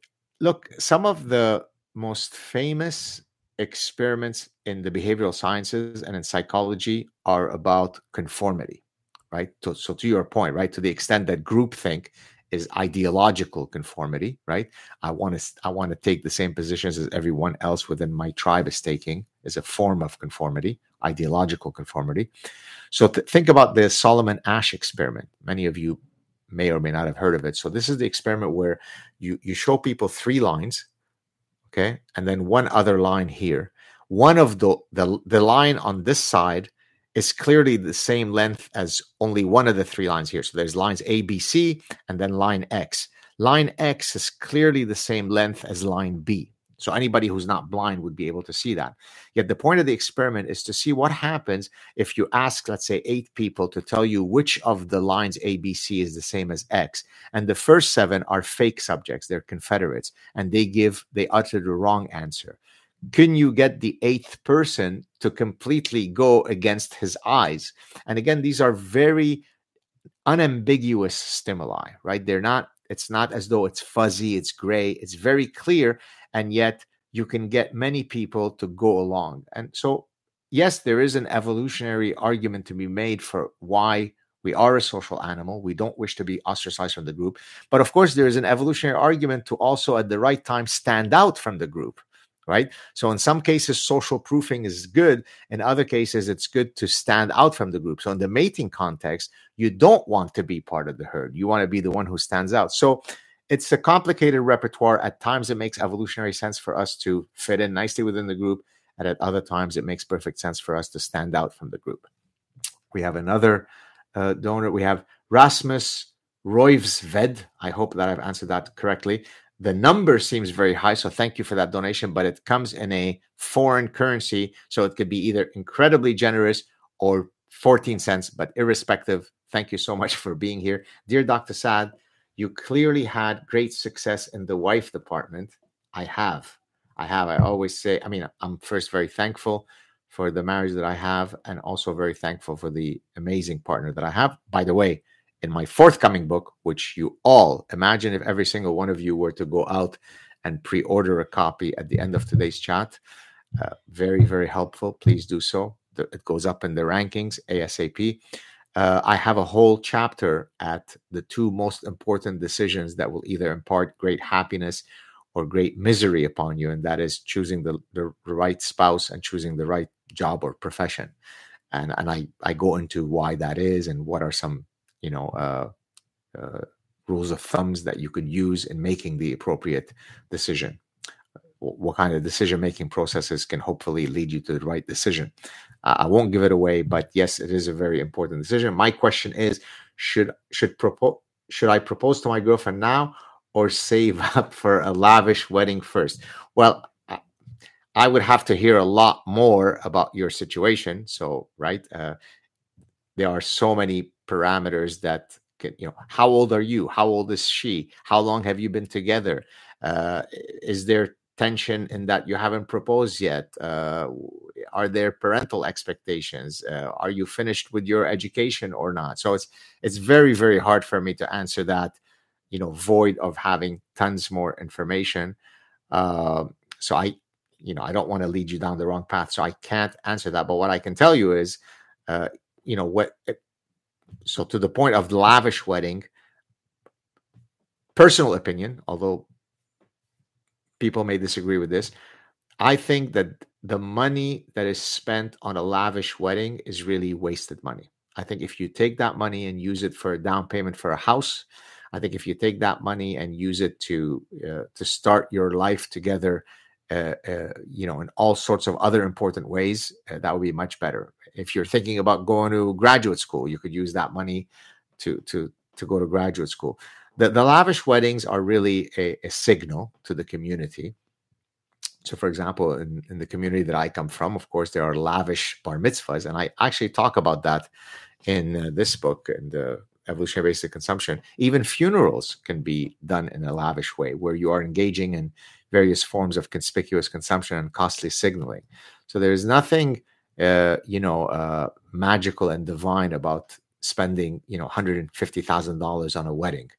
look, some of the most famous experiments in the behavioral sciences and in psychology are about conformity, right? So, so to your point, right, to the extent that groupthink is ideological conformity, right? I want to I want to take the same positions as everyone else within my tribe is taking is a form of conformity ideological conformity. So th- think about the Solomon Asch experiment. Many of you may or may not have heard of it. So this is the experiment where you you show people three lines, okay, and then one other line here. One of the the, the line on this side is clearly the same length as only one of the three lines here. So there's lines A, B, C, and then line X. Line X is clearly the same length as line B. So anybody who's not blind would be able to see that. Yet the point of the experiment is to see what happens if you ask, let's say, eight people to tell you which of the lines A, B, C is the same as X. And the first seven are fake subjects, they're Confederates, and they give, they utter the wrong answer. Can you get the eighth person to completely go against his eyes? And again, these are very unambiguous stimuli, right? They're not, it's not as though it's fuzzy, it's gray, it's very clear and yet you can get many people to go along. And so, yes, there is an evolutionary argument to be made for why we are a social animal. We don't wish to be ostracized from the group. But of course, there is an evolutionary argument to also, at the right time, stand out from the group right? So in some cases, social proofing is good. In other cases, it's good to stand out from the group. So in the mating context, you don't want to be part of the herd. You want to be the one who stands out. So it's a complicated repertoire. At times, it makes evolutionary sense for us to fit in nicely within the group, and at other times, it makes perfect sense for us to stand out from the group. We have another uh, donor. We have Rasmus Roivsved. I hope that I've answered that correctly. The number seems very high, so thank you for that donation, but it comes in a foreign currency, so it could be either incredibly generous or 14 cents, but irrespective, thank you so much for being here. Dear Dr. Saad, you clearly had great success in the wife department. I have. I have. I always say, I mean, I'm first very thankful for the marriage that I have, and also very thankful for the amazing partner that I have. By the way, in my forthcoming book, which you all imagine if every single one of you were to go out and pre order a copy at the end of today's chat, uh, very, very helpful. Please do so. It goes up in the rankings ASAP uh, I have a whole chapter at the two most important decisions that will either impart great happiness or great misery upon you, and that is choosing the, the right spouse and choosing the right job or profession. And and I I go into why that is and what are some you know uh, uh, rules of thumbs that you could use in making the appropriate decision what kind of decision making processes can hopefully lead you to the right decision. Uh, I won't give it away, but yes, it is a very important decision. My question is: should should propose should I propose to my girlfriend now or save [laughs] up for a lavish wedding first? Well, I would have to hear a lot more about your situation. So, right, uh, there are so many parameters that can, you know, how old are you? How old is she? How long have you been together? Uh, is there tension in that you haven't proposed yet? Uh, are there parental expectations? Uh, are you finished with your education or not? So it's it's very very hard for me to answer that, you know, void of having tons more information. Uh, so I, you know, I don't want to lead you down the wrong path. So I can't answer that. But what I can tell you is, uh, you know, what. So to the point of lavish wedding, personal opinion, although people may disagree with this. I think that the money that is spent on a lavish wedding is really wasted money. I think if you take that money and use it for a down payment for a house, I think if you take that money and use it to uh, to start your life together, uh, uh, you know, in all sorts of other important ways, uh, that would be much better. If you're thinking about going to graduate school, you could use that money to to to go to graduate school the, the lavish weddings are really a, a signal to the community. So, for example, in, in, the community that I come from, of course, there are lavish bar mitzvahs, and I actually talk about that in uh, this book, in the evolutionary basic consumption. Even funerals can be done in a lavish way, where you are engaging in various forms of conspicuous consumption and costly signaling. So, there is nothing, uh, you know, uh, magical and divine about spending, you know, hundred and fifty thousand dollars on a wedding.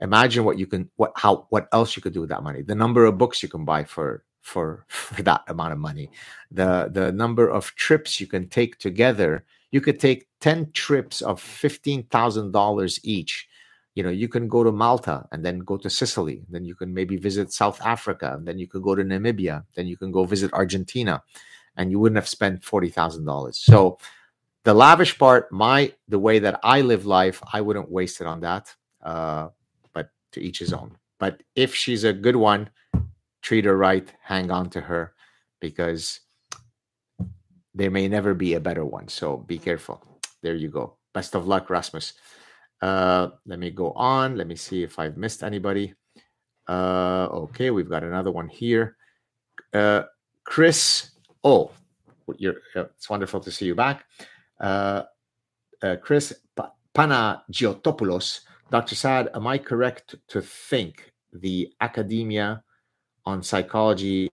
Imagine what you can what how what else you could do with that money. The number of books you can buy for for [laughs] for that amount of money. The the number of trips you can take together. You could take 10 trips of $15000 each. You know you can go to malta and then go to sicily. Then you can maybe visit south africa. Then you can go to namibia. Then you can go visit argentina and you wouldn't have spent $40,000. So the lavish part, my the way that I live life, I wouldn't waste it on that. Uh, but to each his own. But if she's a good one, treat her right, hang on to her because there may never be a better one. So be careful. There you go. Best of luck, Rasmus. Uh, let me go on. Let me see if I've missed anybody. Uh, okay, we've got another one here. Uh, Chris, oh, it's wonderful to see you back. Uh, uh, Chris pa- Panagiotopoulos, Dr. Saad, am I correct to think the academia on psychology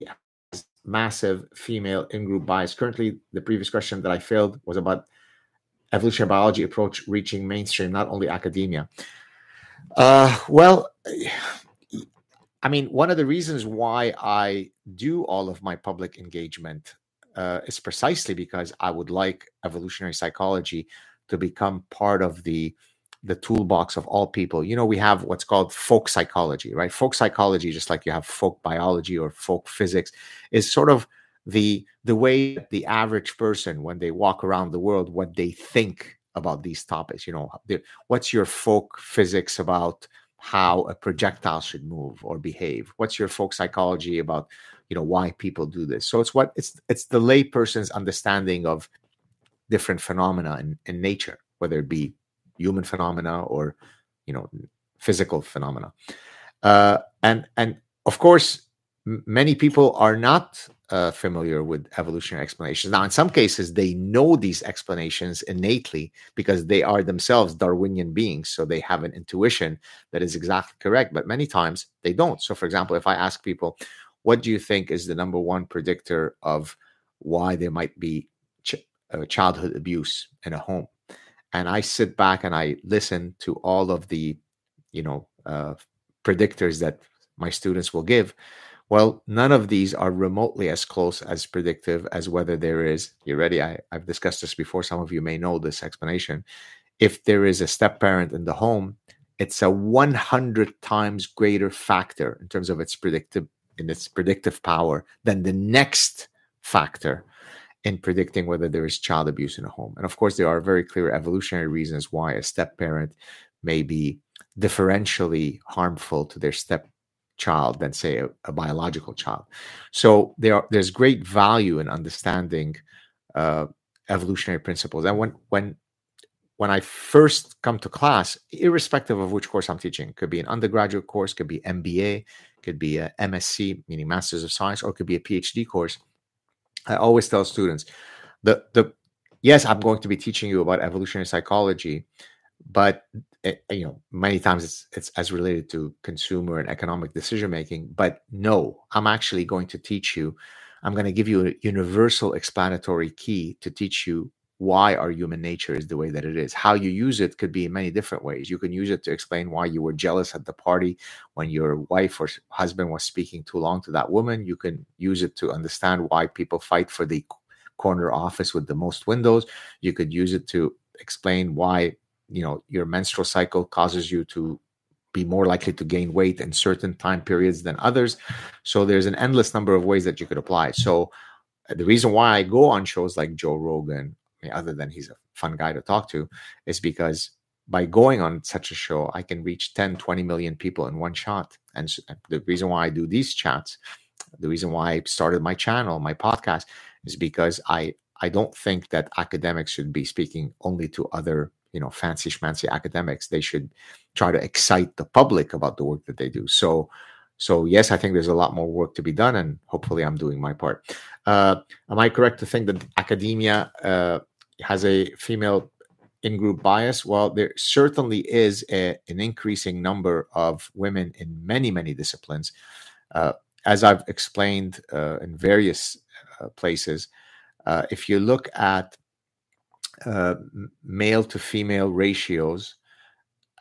has massive female in-group bias? Currently, the previous question that I failed was about evolutionary biology approach reaching mainstream, not only academia? Uh, well, I mean, one of the reasons why I do all of my public engagement uh, is precisely because I would like evolutionary psychology to become part of the the toolbox of all people. You know, we have what's called folk psychology, right? Folk psychology, just like you have folk biology or folk physics, is sort of the the way the average person when they walk around the world what they think about these topics you know what's your folk physics about how a projectile should move or behave. What's your folk psychology about you know why people do this? So it's what it's it's the layperson's understanding of different phenomena in, in nature whether it be human phenomena or you know physical phenomena. Uh, and and of course many people are not uh, familiar with evolutionary explanations. Now, in some cases, they know these explanations innately because they are themselves Darwinian beings. So they have an intuition that is exactly correct, but many times they don't. So, for example, if I ask people, what do you think is the number one predictor of why there might be ch- uh, childhood abuse in a home? And I sit back and I listen to all of the, you know, uh, predictors that my students will give well, none of these are remotely as close as predictive as whether there is, you ready? I, I've discussed this before. Some of you may know this explanation. If there is a step parent in the home, it's a 100 times greater factor in terms of its predictive in its predictive power than the next factor in predicting whether there is child abuse in a home. And of course, there are very clear evolutionary reasons why a step parent may be differentially harmful to their step child than say a, a biological child. So there are, there's great value in understanding uh, evolutionary principles. And when when when I first come to class, irrespective of which course I'm teaching, could be an undergraduate course, could be MBA, could be a MSc, meaning Masters of Science, or could be a PhD course. I always tell students the the yes, I'm going to be teaching you about evolutionary psychology, but it, eh, you know many times it's it's as related to consumer and economic decision making but no i'm actually going to teach you i'm going to give you a universal explanatory key to teach you why our human nature is the way that it is. How you use it could be in many different ways. You can use it to explain why you were jealous at the party when your wife or husband was speaking too long to that woman. You can use it to understand why people fight for the corner office with the most windows. You could use it to explain why you know your menstrual cycle causes you to be more likely to gain weight in certain time periods than others. So there's an endless number of ways that you could apply. So uh, the reason why i go on shows like joe rogan I mean, other than he's a fun guy to talk to is because by going on such a show i can reach 10 20 million people in one shot. And the reason why i do these chats the reason why i started my channel my podcast is because i i don't think that academics should be speaking only to other you know fancy schmancy academics they should try to excite the public about the work that they do. So so yes i think there's a lot more work to be done and hopefully i'm doing my part. Uh, am i correct to think that academia uh, has a female in-group bias? Well there certainly is a, an increasing number of women in many many disciplines. Uh, as i've explained uh, in various uh, places uh, if you look at uh, male to female ratios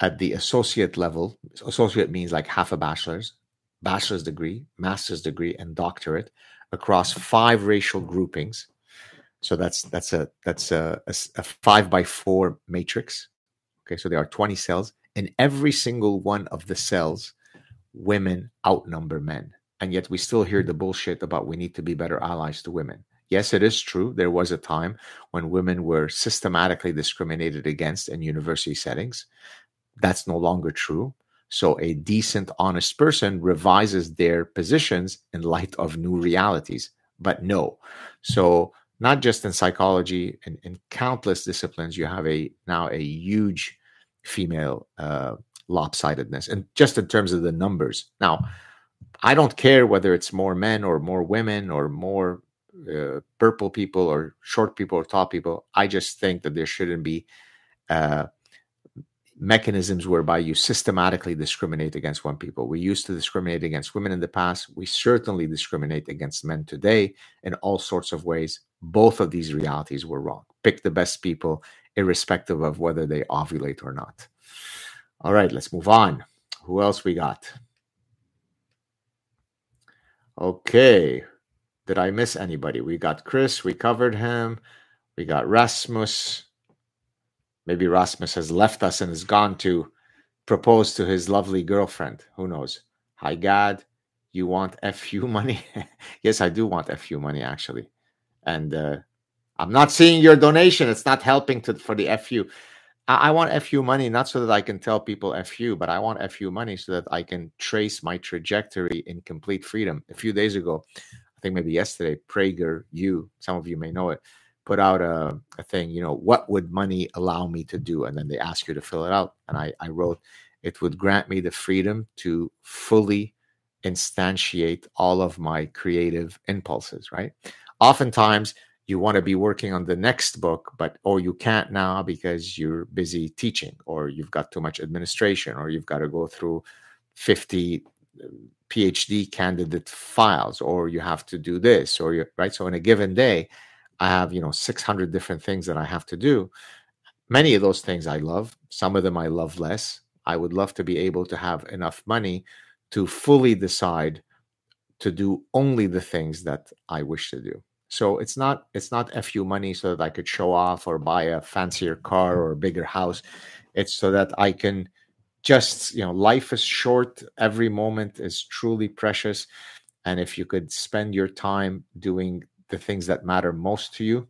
at the associate level. Associate means like half a bachelor's, bachelor's degree, master's degree, and doctorate across five racial groupings. So that's that's a that's a, a, a five by four matrix. Okay, so there are 20 cells. In every single one of the cells, women outnumber men. And yet we still hear the bullshit about we need to be better allies to women. Yes, it is true. There was a time when women were systematically discriminated against in university settings. That's no longer true. So a decent, honest person revises their positions in light of new realities. But no. So not just in psychology, in, in countless disciplines, you have a now a huge female uh, lopsidedness, and just in terms of the numbers. Now, I don't care whether it's more men or more women or more uh, purple people or short people or tall people. I just think that there shouldn't be uh, mechanisms whereby you systematically discriminate against one people. We used to discriminate against women in the past. We certainly discriminate against men today in all sorts of ways. Both of these realities were wrong. Pick the best people, irrespective of whether they ovulate or not. All right, let's move on. Who else we got? Okay. Did I miss anybody? We got Chris, we covered him. We got Rasmus. Maybe Rasmus has left us and has gone to propose to his lovely girlfriend. Who knows? Hi, Gad. You want FU [laughs] money? yes, I do want FU money, actually. And uh, I'm not seeing your donation. It's not helping to, for the FU. I, I want FU money not so that I can tell people FU, but I want FU money so that I can trace my trajectory in complete freedom. A few days ago, think maybe yesterday, PragerU, some of you may know it, put out a, a thing, you know, what would money allow me to do? And then they ask you to fill it out. And I, I wrote, it would grant me the freedom to fully instantiate all of my creative impulses, right? Oftentimes, you want to be working on the next book, but oh, you can't now because you're busy teaching, or you've got too much administration, or you've got to go through 50 um, PhD candidate files, or you have to do this, or you right. So in a given day, I have you know 600 different things that I have to do. Many of those things I love. Some of them I love less. I would love to be able to have enough money to fully decide to do only the things that I wish to do. So it's not it's not fu money so that I could show off or buy a fancier car or a bigger house. It's so that I can just you know life is short. Every moment is truly precious, and if you could spend your time doing the things that matter most to you,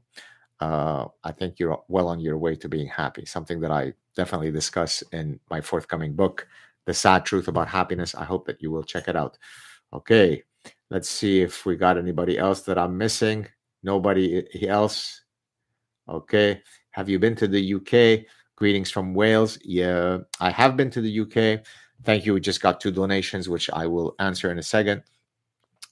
uh, I think you're well on your way to being happy. Something that I definitely discuss in my forthcoming book, "The Saad Truth About Happiness." I hope that you will check it out. Okay, Let's see if we got anybody else that I'm missing. Nobody else. Okay. Have you been to the UK? Greetings from Wales. Yeah, I have been to the UK. Thank you. We just got two donations, which I will answer in a second.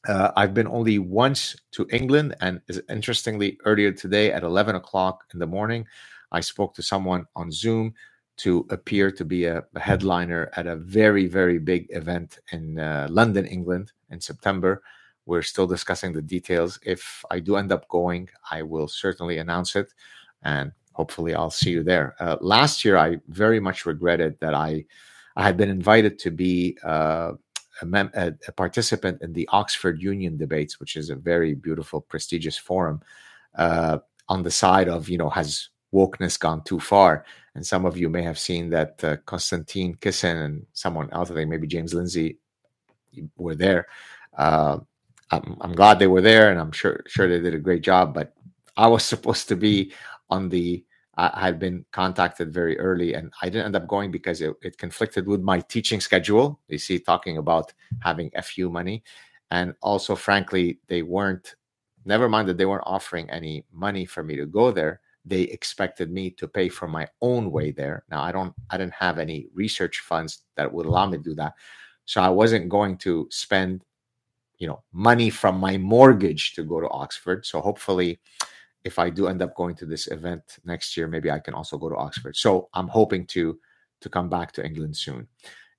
Uh, I've been only once to England, and interestingly, earlier today at 11 o'clock in the morning, I spoke to someone on Zoom to appear to be a, a headliner at a very, very big event in uh, London, England in September. We're still discussing the details. If I do end up going, I will certainly announce it and hopefully I'll see you there. Uh, last year, I very much regretted that I, I had been invited to be uh, a, mem- a, a, participant in the Oxford Union debates, which is a very beautiful, prestigious forum. Uh, on the side of, you know, has wokeness gone too far? And some of you may have seen that uh, Konstantin Kisin and someone else, I think maybe James Lindsay, were there. Uh, I'm, I'm, glad they were there, and I'm sure sure they did a great job. But I was [laughs] supposed to be on the. I had been contacted very early, and I didn't end up going because it, it conflicted with my teaching schedule. You see, talking about having FU money, and also, frankly, they weren't. Never mind that they weren't offering any money for me to go there they expected me to pay for my own way there. Now I don't I didn't have any research funds that would allow me to do that. So I wasn't going to spend you know money from my mortgage to go to Oxford. So hopefully if I do end up going to this event next year maybe I can also go to Oxford. So I'm hoping to to come back to England soon.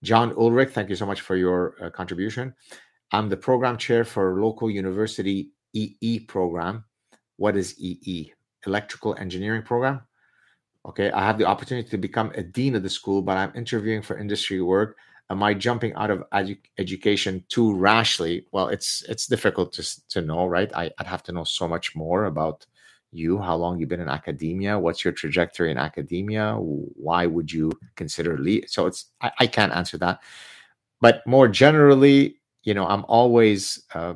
John Ulrich, thank you so much for your uh, contribution. I'm the program chair for local university EE program. What is EE? electrical engineering program. Okay, I have the opportunity to become a dean of the school, but I'm interviewing for industry work. Am I jumping out of edu- education too rashly? Well, it's it's difficult to to know, right? I, would have to know so much more about you, how long you've been in academia, what's your trajectory in academia, why would you consider leave? So it's I, I can't answer that, but more generally, you know, I'm always uh,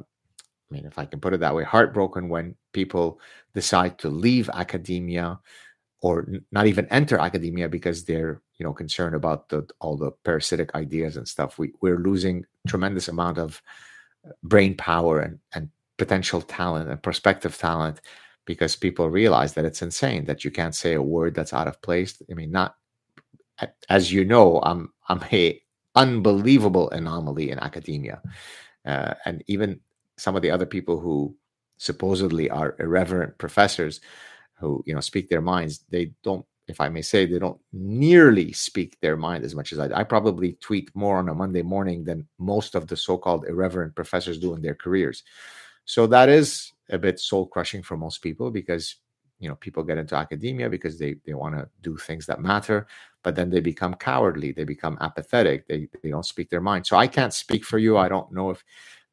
I mean, if I can put it that way, heartbroken when people decide to leave academia or n- not even enter academia because they're you know concerned about the, all the parasitic ideas and stuff. We we're losing tremendous amount of brain power and and potential talent and prospective talent because people realize that it's insane that you can't say a word that's out of place. I mean, not as you know, I'm I'm a unbelievable anomaly in academia, uh, and even some of the other people who supposedly are irreverent professors who you know speak their minds they don't if i may say they don't nearly speak their mind as much as i i probably tweet more on a monday morning than most of the so-called irreverent professors do in their careers. So that is a bit soul crushing for most people because you know people get into academia because they they want to do things that matter but then they become cowardly they become apathetic they they don't speak their mind. So i can't speak for you i don't know if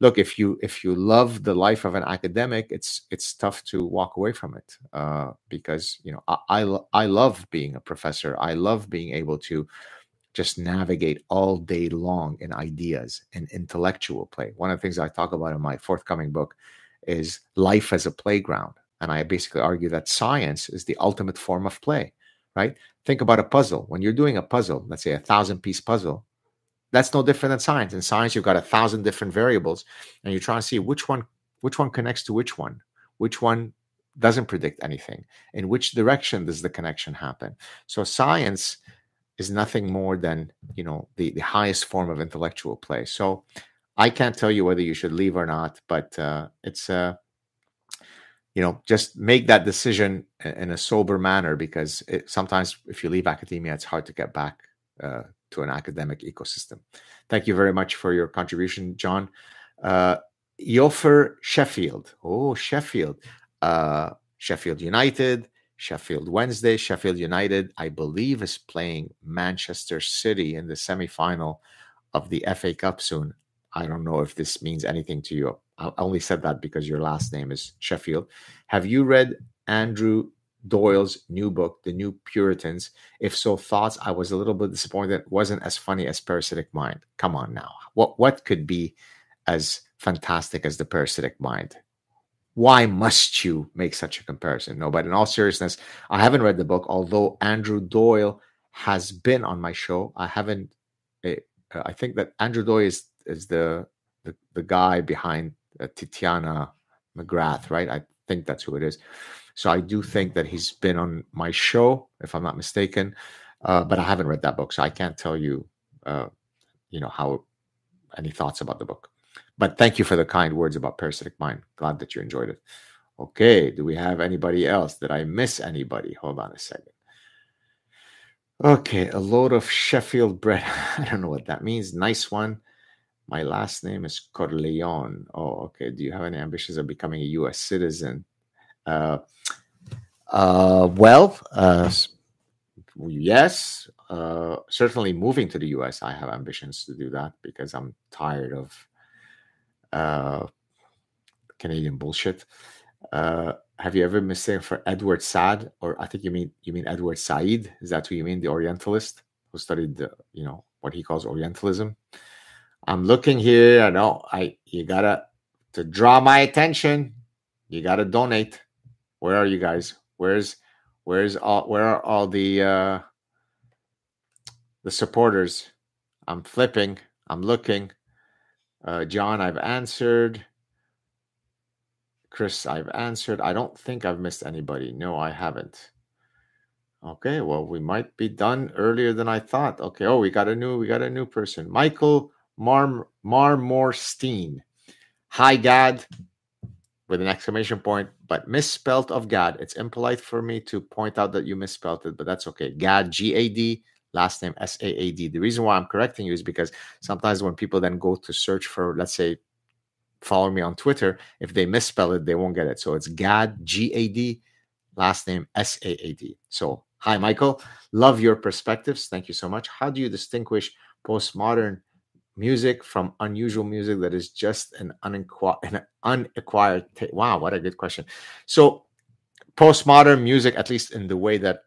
look if you if you love the life of an academic it's it's tough to walk away from it uh, because you know I, I i love being a professor i love being able to just navigate all day long in ideas and intellectual play. One of the things i talk about in my forthcoming book is life as a playground and i basically argue that science is the ultimate form of play right think about a puzzle when you're doing a puzzle let's say a thousand piece puzzle that's no different than science. In science, you've got a thousand different variables, and you're trying to see which one which one connects to which one, which one doesn't predict anything, in which direction does the connection happen. So science is nothing more than you know the the highest form of intellectual play. So I can't tell you whether you should leave or not, but uh, it's uh, you know just make that decision in a sober manner because it, sometimes if you leave academia, it's hard to get back uh, to an academic ecosystem. Thank you very much for your contribution, John. Uh, Sheffield. Oh, Sheffield. Uh, Sheffield United, Sheffield Wednesday. Sheffield United, I believe, is playing Manchester City in the semifinal of the FA Cup soon. I don't know if this means anything to you. I only said that because your last name is Sheffield. Have you read Andrew Doyle's new book, The New Puritans. If so, thoughts I was a little bit disappointed it wasn't as funny as Parasitic Mind. Come on now. What what could be as fantastic as the Parasitic Mind? Why must you make such a comparison? No, but in all seriousness, I haven't read the book, although Andrew Doyle has been on my show. I haven't eh, I think that Andrew Doyle is is the the, the guy behind uh, Titania McGrath, right? I think that's who it is. So I do think that he's been on my show, if I'm not mistaken, uh, but I haven't read that book, so I can't tell you, uh, you know, how any thoughts about the book. But thank you for the kind words about Parasitic Mind. Glad that you enjoyed it. Okay, do we have anybody else? Did I miss anybody? Hold on a second. Okay, a load of Sheffield bread. [laughs] I don't know what that means. Nice one. My last name is Corleone. Oh, okay. Do you have any ambitions of becoming a U.S. citizen? Uh, uh, well, uh, yes, uh, certainly moving to the US, I have ambitions to do that because I'm tired of uh, Canadian bullshit. Uh, have you ever mistaken for Edward Said, or I think you mean you mean Edward Said? Is that who you mean, the Orientalist who studied you know what he calls Orientalism? I'm looking here. I know I you gotta to draw my attention. You gotta donate. Where are you guys? Where's where's all where are all the uh the supporters? I'm flipping. I'm looking. Uh John, I've answered. Chris, I've answered. I don't think I've missed anybody. No, I haven't. Okay, well, we might be done earlier than I thought. Okay, oh, we got a new we got a new person. Michael Mar Marmorstein. Hi, Gad with an exclamation point, but misspelt of God. It's impolite for me to point out that you misspelled it, but that's okay. Gad, G A D, last name S A A D. The reason why I'm correcting you is because sometimes when people then go to search for, let's say, follow me on Twitter, if they misspell it, they won't get it. So it's Gad, G A D, last name S A A D. So, hi, Michael. Love your perspectives. Thank you so much. How do you distinguish postmodern music from unusual music that is just an, an unacquired wow what a good question. So postmodern music at least in the way that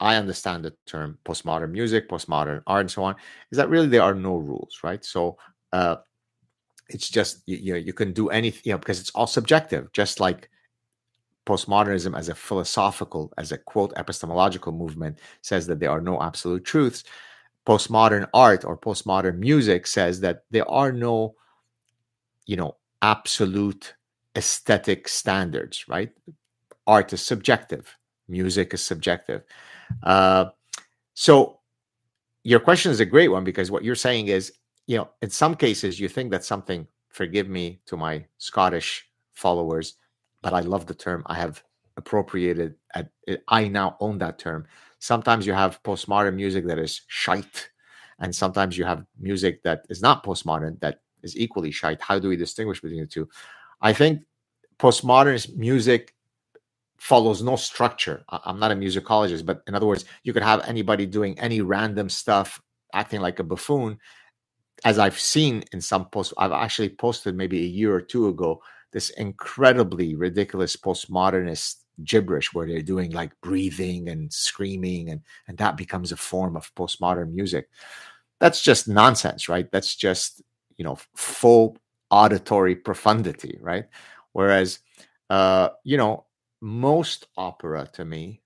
i understand the term postmodern music postmodern art and so on is that really there are no rules right? So uh, it's just you, you know you can do anything you know because it's all subjective just like postmodernism as a philosophical as a quote epistemological movement says that there are no absolute truths postmodern art or postmodern music says that there are no you know absolute aesthetic standards right art is subjective music is subjective uh, so your question is a great one because what you're saying is you know, in some cases, you think that something, forgive me to my Scottish followers, but I love the term. I have appropriated, at, I now own that term. Sometimes you have postmodern music that is shite, and sometimes you have music that is not postmodern that is equally shite. How do we distinguish between the two? I think postmodern music follows no structure. I'm not a musicologist, but in other words, you could have anybody doing any random stuff, acting like a buffoon, as I've seen in some posts, I've actually posted maybe a year or two ago this incredibly ridiculous postmodernist gibberish where they're doing like breathing and screaming and and that becomes a form of postmodern music that's just nonsense right that's just you know full auditory profundity right whereas uh you know most opera to me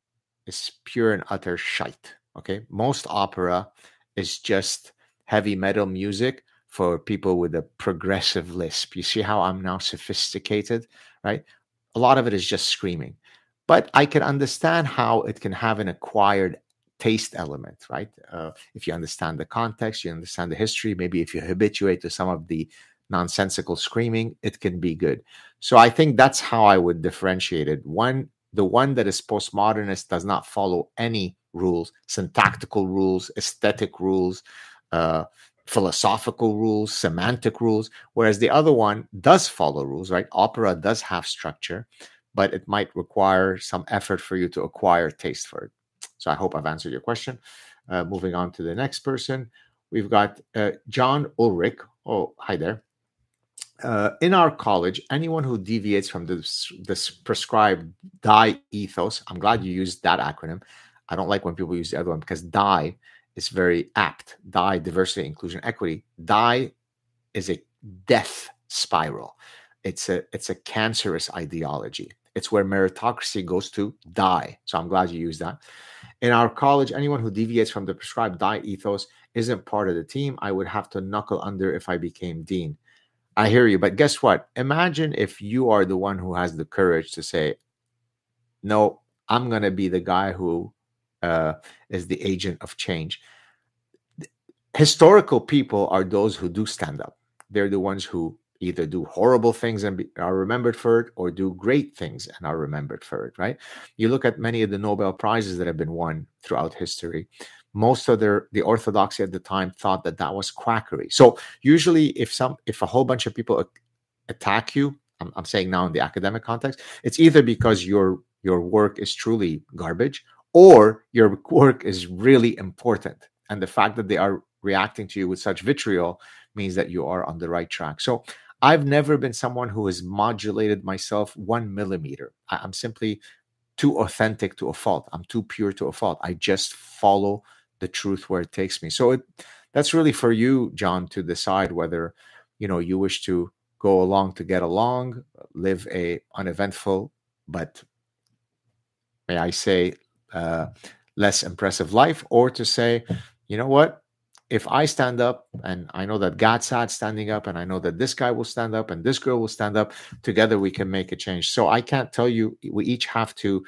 is pure and utter shite okay most opera is just heavy metal music for people with a progressive lisp. You see how I'm now sophisticated, right? A lot of it is just screaming. But I can understand how it can have an acquired taste element, right? Uh, if you understand the context, you understand the history, maybe if you habituate to some of the nonsensical screaming, it can be good. So I think that's how I would differentiate it. One, the one that is postmodernist does not follow any rules, syntactical rules, aesthetic rules, uh, philosophical rules, semantic rules, whereas the other one does follow rules, right? Opera does have structure, but it might require some effort for you to acquire taste for it. So I hope I've answered your question. Uh, moving on to the next person, we've got uh, John Ulrich. Oh, hi there. Uh, in our college, anyone who deviates from this, this prescribed DIE ethos, I'm glad you used that acronym. I don't like when people use the other one because DIE is very apt. DIE, diversity, inclusion, equity. DIE is a death spiral. It's a it's a cancerous ideology. It's where meritocracy goes to die. So I'm glad you used that. In our college, anyone who deviates from the prescribed DIE ethos isn't part of the team. I would have to knuckle under if I became dean. I hear you, but guess what? Imagine if you are the one who has the courage to say, "No, I'm going to be the guy who uh, is the agent of change. Historical people are those who do stand up. They're the ones who either do horrible things and be, are remembered for it or do great things and are remembered for it, right? You look at many of the Nobel Prizes that have been won throughout history. Most of their the orthodoxy at the time thought that that was quackery. So usually, if some if a whole bunch of people attack you, I'm, I'm saying now in the academic context, it's either because your your work is truly garbage or your work is really important. And the fact that they are reacting to you with such vitriol means that you are on the right track. So I've never been someone who has modulated myself one millimeter. I'm simply too authentic to a fault. I'm too pure to a fault. I just follow the truth where it takes me. So it, that's really for you, John, to decide whether you know you wish to go along to get along, live a uneventful but may I say uh, less impressive life, or to say, you know what, if I stand up and I know that Gad Saad standing up and I know that this guy will stand up and this girl will stand up, together we can make a change. So I can't tell you, we each have to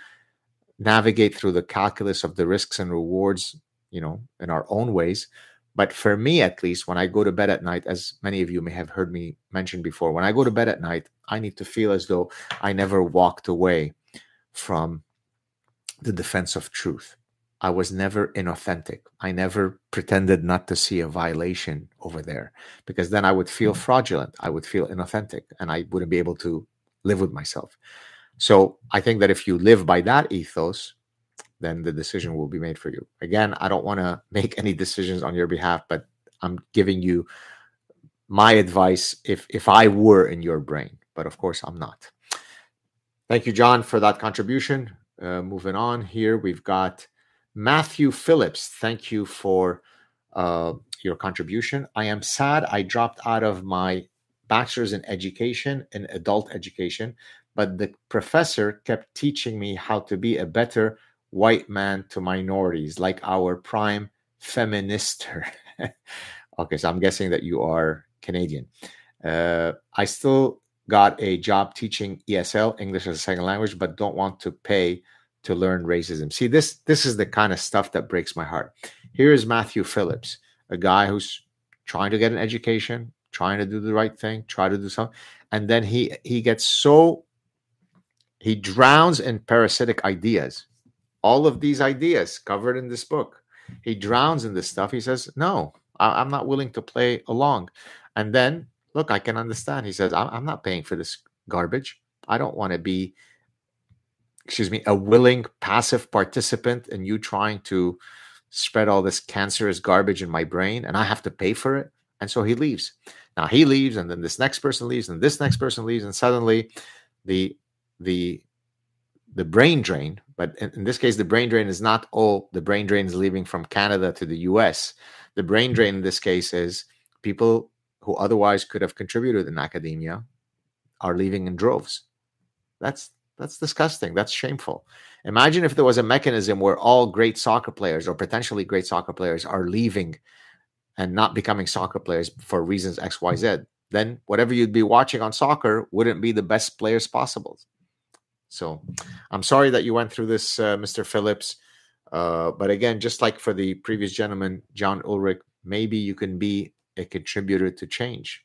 navigate through the calculus of the risks and rewards, you know, in our own ways. But for me, at least, when I go to bed at night, as many of you may have heard me mention before, when I go to bed at night, I need to feel as though I never walked away from the defense of truth. I was never inauthentic. I never pretended not to see a violation over there because then I would feel hmm. fraudulent. I would feel inauthentic and I wouldn't be able to live with myself. So I think that if you live by that ethos, then the decision will be made for you. Again, I don't want to [laughs] make any decisions on your behalf, but I'm giving you my advice if if I were in your brain, but of course I'm not. Thank you, John, for that contribution. Uh, moving on here, we've got Matthew Phillips. Thank you for uh, your contribution. I am sad I dropped out of my bachelor's in education, in adult education, but the professor kept teaching me how to be a better white man to minorities, like our prime feminister. [laughs] okay, so I'm guessing that you are Canadian. Uh, I still got a job teaching ESL, English as a second language, but don't want to pay to learn racism. See, this this is the kind of stuff that breaks my heart. Here is Matthew Phillips, a guy who's trying to get an education, trying to do the right thing, try to do something, and then he he gets so he drowns in parasitic ideas. All of these ideas covered in this book, he drowns in this stuff. He says, "No, I, am not willing to play along." And then, look, I can understand. He says, "I'm not paying for this garbage. I don't want to be." Excuse me, a willing passive participant in you trying to spread all this cancerous garbage in my brain and I have to pay for it. And so he leaves. Now he leaves, and then this next person leaves, and this next person leaves, and suddenly the the the brain drain, but in, in this case, the brain drain is not all the brain drain is leaving from Canada to the US. The brain drain in this case is people who otherwise could have contributed in academia are leaving in droves. That's that's disgusting. That's shameful. Imagine if there was a mechanism where all great soccer players or potentially great soccer players are leaving and not becoming soccer players for reasons XYZ. Then whatever you'd be watching on soccer wouldn't be the best players possible. So I'm sorry that you went through this, uh, Mr. Phillips. Uh, but again, just like for the previous gentleman, John Ulrich, maybe you can be a contributor to change.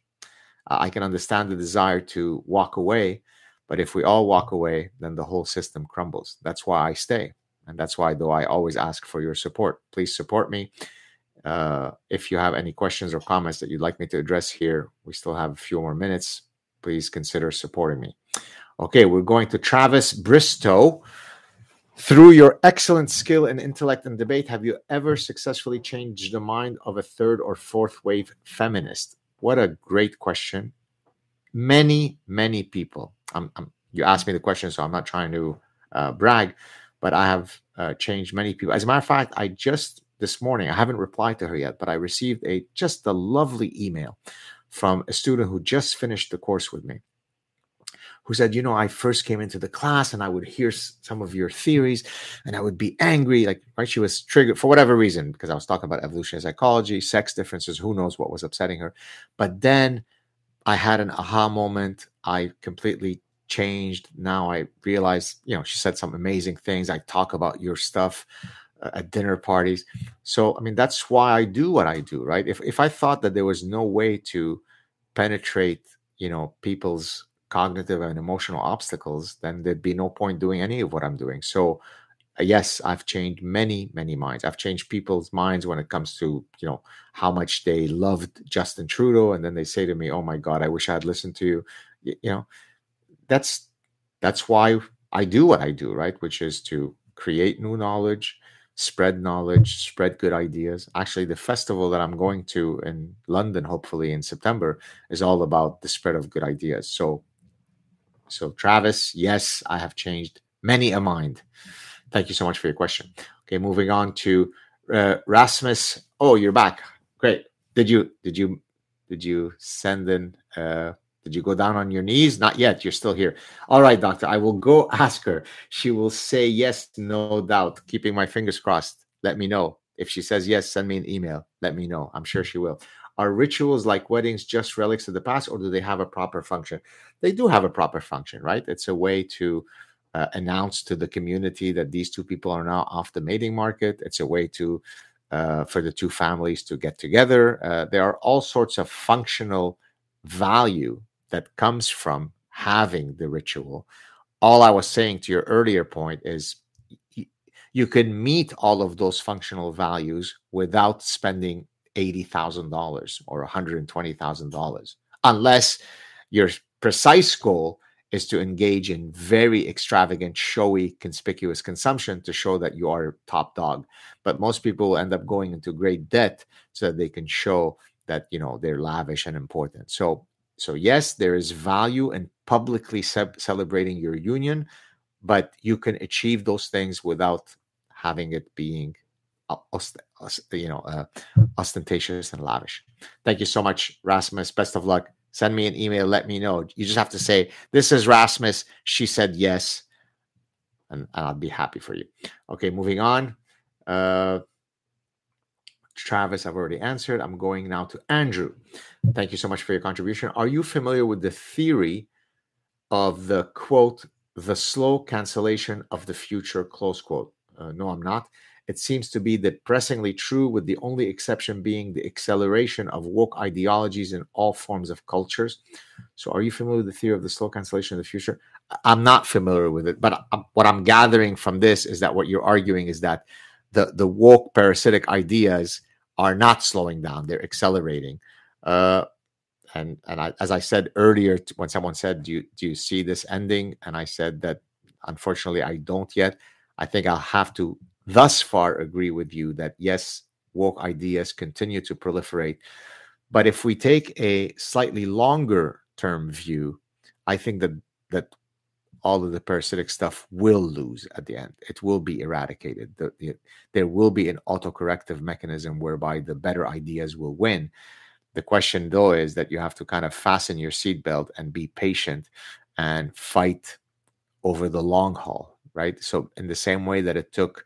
Uh, I can understand the desire to walk away but if we all walk away, then the whole system crumbles. That's why I stay. And that's why, though, I always ask for your support. Please support me. Uh, if you have any questions or comments that you'd like me to address here, we still have a few more minutes. Please consider supporting me. Okay, we're going to Travis Bristow. Through your excellent skill in intellect and debate, have you ever successfully changed the mind of a third or fourth wave feminist? What a great question. Many, many people I'm, I'm, you asked me the question, so I'm not trying to uh, brag, but I have uh, changed many people. As a matter of fact, I just this morning I haven't replied to her yet, but I received a just a lovely email from a student who just finished the course with me. Who said, you know, I first came into the class and I would hear some of your theories and I would be angry. Like, right? She was triggered for whatever reason because I was talking about evolutionary psychology, sex differences, who knows what was upsetting her. But then I had an aha moment. I completely changed. Now I realize, you know, she said some amazing things. I talk about your stuff uh, at dinner parties. So, I mean, that's why I do what I do, right? If if I thought that there was no way to penetrate, you know, people's cognitive and emotional obstacles, then there'd be no point doing any of what I'm doing. So, Uh, yes, I've changed many, many minds. I've changed people's minds when it comes to, you know, how much they loved Justin Trudeau. And then they say to me, oh my God, I wish I had listened to you. You, you know, that's that's why I do what I do, right? Which is to create new knowledge, spread knowledge, spread good ideas. Actually, the festival that I'm going to in London, hopefully in September, is all about the spread of good ideas. So, so Travis, yes, I have changed many a mind. Thank you so much for your question. Okay, moving on to uh, Rasmus. Oh, you're back. Great. Did you did you did you send in? Uh, did you go down on your knees? Not yet. You're still here. All right, doctor. I will go [laughs] ask her. She will say yes, no doubt. Keeping my fingers crossed. Let me know. If she says yes, send me an email. Let me know. I'm sure she will. Are rituals like weddings just relics of the past, or do they have a proper function? They do have a proper function, right? It's a way to uh, announce to the community that these two people are now off the mating market. It's a way to uh, for the two families to get together. Uh, there are all sorts of functional value that comes from having the ritual. All I was saying to your earlier point is you can meet all of those functional values without spending $80,000 or $120,000 unless your precise goal is to engage in very extravagant, showy, conspicuous consumption to show that you are top dog. But most people end up going into great debt so that they can show that you know they're lavish and important. So, so yes, there is value in publicly ce- celebrating your union, but you can achieve those things without having it being you know uh, ostentatious and lavish. Thank you so much, Rasmus. Best of luck send me an email. Let me know. You just have to say, This is Rasmus. She said yes. And, and I'll be happy for you. Okay, moving on. Uh, Travis, I've already answered. I'm going now to Andrew. Thank you so much for your contribution. Are you familiar with the theory of the quote, the slow cancellation of the future, close quote? Uh, no, I'm not. It seems to be depressingly true, with the only exception being the acceleration of woke ideologies in all forms of cultures. So, are you familiar with the theory of the slow cancellation of the future? I'm not familiar with it, but what I'm gathering from this is that what you're arguing is that the the woke parasitic ideas are not slowing down; they're accelerating. Uh, and and I, as I said earlier, when someone said, "Do you do you see this ending?" and I said that unfortunately I don't yet. I think I'll have to thus far agree with you that yes, woke ideas continue to proliferate. But if we take a slightly longer term view, I think that that all of the parasitic stuff will lose at the end. It will be eradicated. The, the, there will be an autocorrective mechanism whereby the better ideas will win. The question, though, is that you have to kind of fasten your seatbelt and be patient and fight over the long haul, right? So, in the same way that it took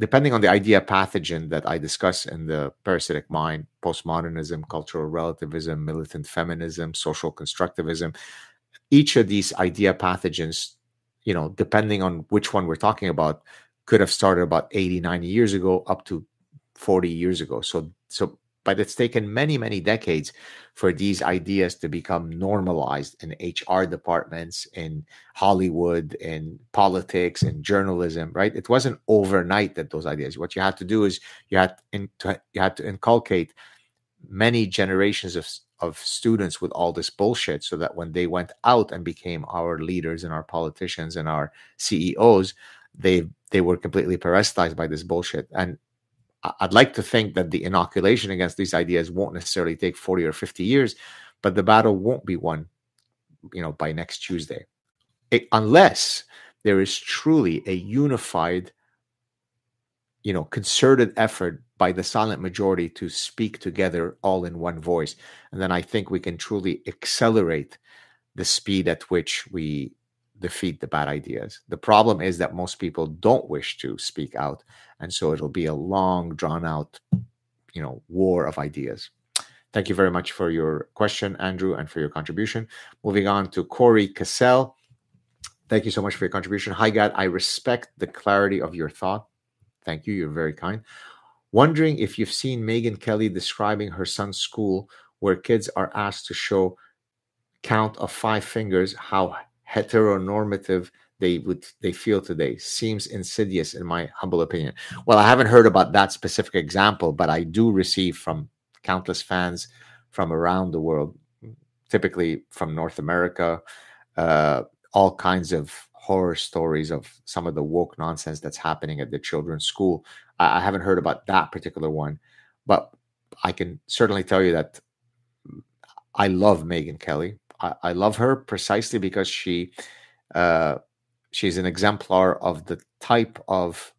depending on the idea pathogen that I discuss in the parasitic mind, postmodernism, cultural relativism, militant feminism, social constructivism, each of these idea pathogens, you know, depending on which one we're talking about, could have started about 80, 90 years ago up to 40 years ago. So, so but it's taken many many decades for these ideas to become normalized in hr departments in hollywood in politics in journalism right? It wasn't overnight that those ideas what you had to do is you had to, you had to inculcate many generations of of students with all this bullshit so that when they went out and became our leaders and our politicians and our CEOs they they were completely parasitized by this bullshit. And I'd like to think that the inoculation against these ideas won't necessarily take 40 or 50 years, but the battle won't be won, you know, by next Tuesday. It, unless there is truly a unified, you know, concerted effort by the silent majority to speak together all in one voice. And then I think we can truly accelerate the speed at which we defeat the bad ideas. The problem is that most people don't wish to speak out, and so it'll be a long, drawn out, you know, war of ideas. Thank you very much for your question, Andrew, and for your contribution. Moving on to Corey Cassell. Thank you so much for your contribution. Hi, Gad. I respect the clarity of your thought. Thank you. You're very kind. Wondering if you've seen Megyn Kelly describing her son's school where kids are asked to show count of five fingers, how heteronormative they would they feel today seems insidious in my humble opinion. Well i haven't heard about that specific example but i do receive from countless fans from around the world typically from north america uh, all kinds of horror stories of some of the woke nonsense that's happening at the children's school. I, I haven't heard about that particular one but i can certainly tell you that i love Megyn Kelly I, I love her precisely because she uh, she's an exemplar of the type of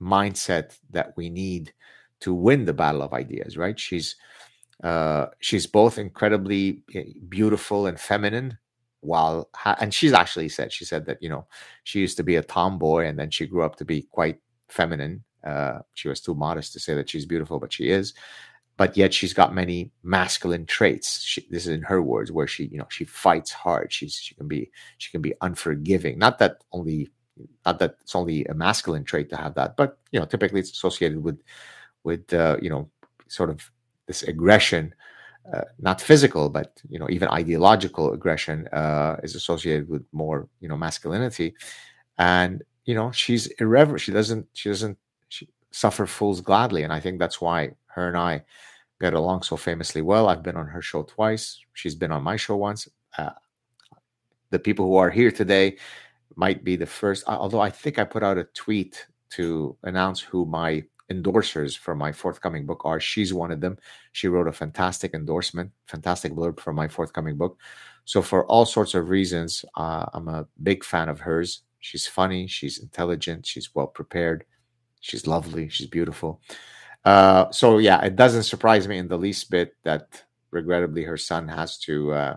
mindset that we need to win the battle of ideas. Right? She's uh, she's both incredibly eh, beautiful and feminine while ha- and she's actually said she said that you know she used to be a tomboy and then she grew up to be quite feminine uh, she was too modest to say that she's beautiful but she is but yet she's got many masculine traits. She, this is in her words, where she, you know, she fights hard. She's she can be she can be unforgiving. Not that only not that it's only a masculine trait to have that, but you know, typically it's associated with with uh, you know sort of this aggression, uh, not physical, but you know even ideological aggression uh, is associated with more you know masculinity, and you know she's irreverent. She doesn't she doesn't she suffer fools gladly, and I think that's why her and I get along so famously well. I've been on her show twice. She's been on my show once. Uh, the people who are here today might be the first, although I think I put out a tweet to announce who my endorsers for my forthcoming book are. She's one of them. She wrote a fantastic endorsement, fantastic blurb for my forthcoming book. So, for all sorts of reasons, uh, I'm a big fan of hers. She's funny, she's intelligent, she's well prepared, she's lovely, she's beautiful. Uh, so yeah, it doesn't surprise me in the least bit that regrettably her son has to uh,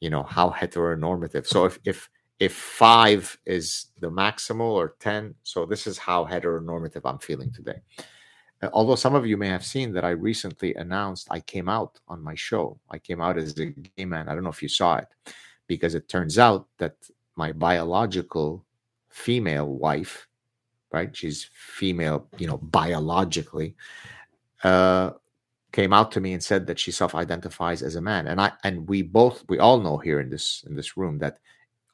you know how heteronormative. So if if if five is the maximal or 10 so this is how heteronormative i'm feeling today. Uh, although some of you may have seen that i recently announced i came out on my show. I came out as a gay man. I don't know if you saw it because it turns out that my biological female wife right? She's female you know biologically uh came out to me and said that she self-identifies as a man. And i and we both we all know here in this in this room that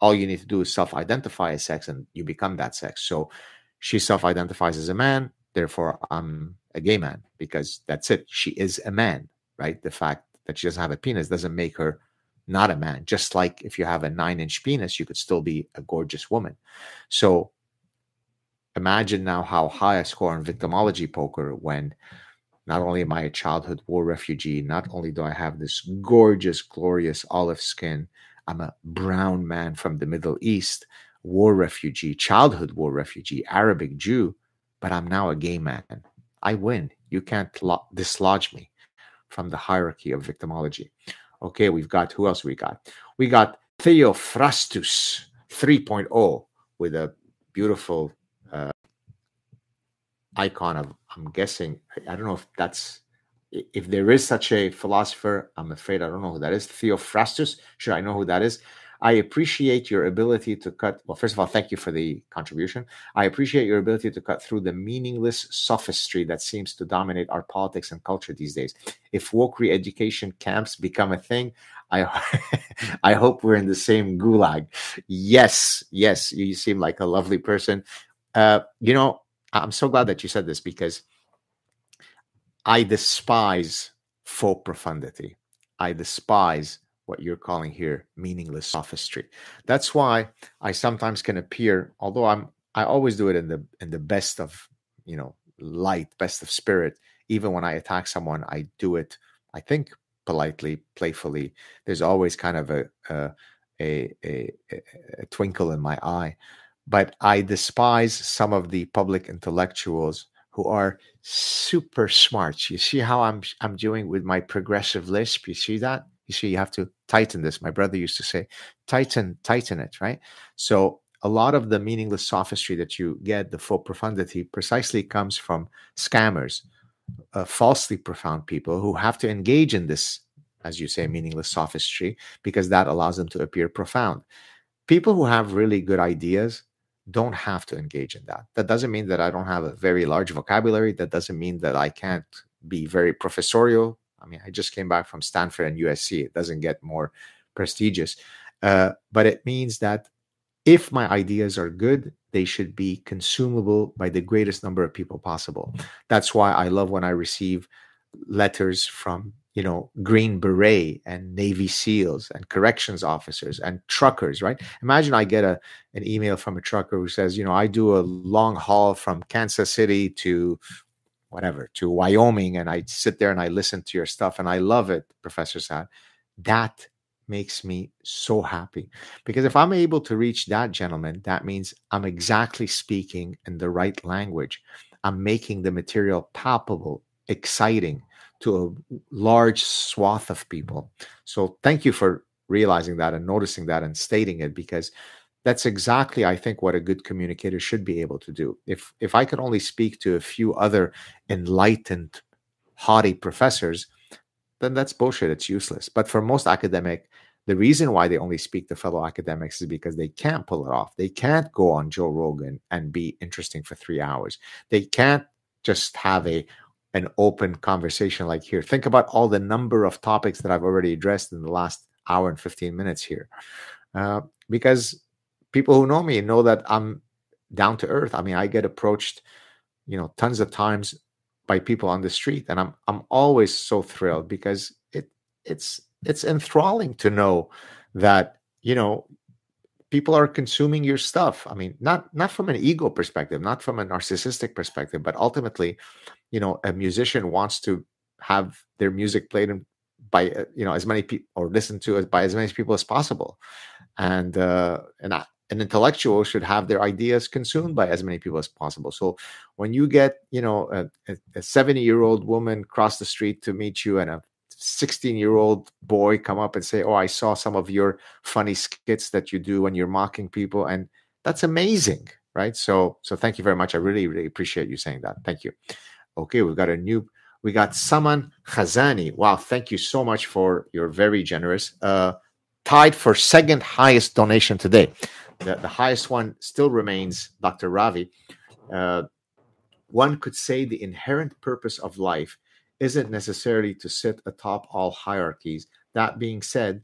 all you need to do is self-identify as sex and you become that sex. So she self-identifies as a man therefore i'm a gay man because that's it. She is a man right? The fact that she doesn't have a penis doesn't make her not a man. Just like if you have a nine inch penis you could still be a gorgeous woman. So imagine now how high i score in victimology poker when not only am I a childhood war refugee, not only do I have this gorgeous, glorious olive skin, I'm a brown man from the Middle East, war refugee, childhood war refugee, Arabic Jew, but I'm now a gay man. I win. You can't lo- dislodge me from the hierarchy of victimology. Okay, we've got who else we got? We got Theophrastus 3.0 with a beautiful uh, icon of i'm guessing i don't know if that's if there is such a philosopher i'm afraid i don't know who that is theophrastus sure i know who that is i appreciate your ability to cut well first of all thank you for the contribution i appreciate your ability to cut through the meaningless sophistry that seems to dominate our politics and culture these days if woke re-education camps become a thing I [laughs] I hope we're in the same gulag. Yes, yes, you seem like a lovely person. Uh, you know, I'm so glad that you said this because I despise faux profundity. I despise what you're calling here meaningless sophistry. That's why I sometimes can appear, although I'm I always do it in the in the best of you know light, best of spirit. Even when I attack someone, I do it, I think, politely, playfully. There's always kind of a a, a, a, a twinkle in my eye but I despise some of the public intellectuals who are super smart. You see how I'm I'm doing with my progressive lisp. You see that? You see, you have to tighten this. My brother used to say, tighten, tighten it, right? So a lot of the meaningless sophistry that you get, the faux profundity, precisely comes from scammers, uh, falsely profound people who have to engage in this, as you say, meaningless sophistry because that allows them to appear profound. People who have really good ideas don't have to engage in that. That doesn't mean that I don't have a very large vocabulary. That doesn't mean that I can't be very professorial. I mean, I just came back from Stanford and USC. It doesn't get more prestigious. Uh, but it means that if my ideas are good, they should be consumable by the greatest number of people possible. That's why I love when I receive letters from you know green beret and navy seals and corrections officers and truckers right? Imagine i get a an email from a trucker who says you know i do a long haul from kansas city to whatever to wyoming and i sit there and i listen to your stuff and i love it professor Saad that makes me so happy because if i'm able to reach that gentleman that means i'm exactly speaking in the right language. I'm making the material palpable exciting to a large swath of people. So thank you for realizing that and noticing that and stating it because that's exactly I think what a good communicator should be able to do. If if I could only speak to a few other enlightened haughty professors, then that's bullshit. It's useless. But for most academic, the reason why they only speak to fellow academics is because they can't pull it off. They can't go on Joe Rogan and be interesting for three hours. They can't just have a an open conversation like here. Think about all the number of topics that I've already addressed in the last hour and 15 minutes here. Uh, because people who know me know that I'm down to earth. I mean, I get approached, you know, tons of times by people on the street, and I'm I'm always so thrilled because it it's it's enthralling to know that you know people are consuming your stuff. I mean, not not from an ego perspective, not from a narcissistic perspective, but ultimately you know a musician wants to have their music played in, by uh, you know as many people or listened to by as many people as possible and uh and I, an intellectual should have their ideas consumed by as many people as possible so when you get you know a, a 70 year old woman cross the street to meet you and a 16 year old boy come up and say, Oh, I saw some of your funny skits that you do when you're mocking people. And that's amazing. Right. So, so thank you very much. I really, really appreciate you saying that. Thank you. Okay. We've got a new, we got Saman Khazani. Wow. Thank you so much for your very generous, uh, tied for second highest donation today. The, the highest one still remains Dr. Ravi. Uh, one could say the inherent purpose of life isn't necessarily to sit atop all hierarchies. That being said,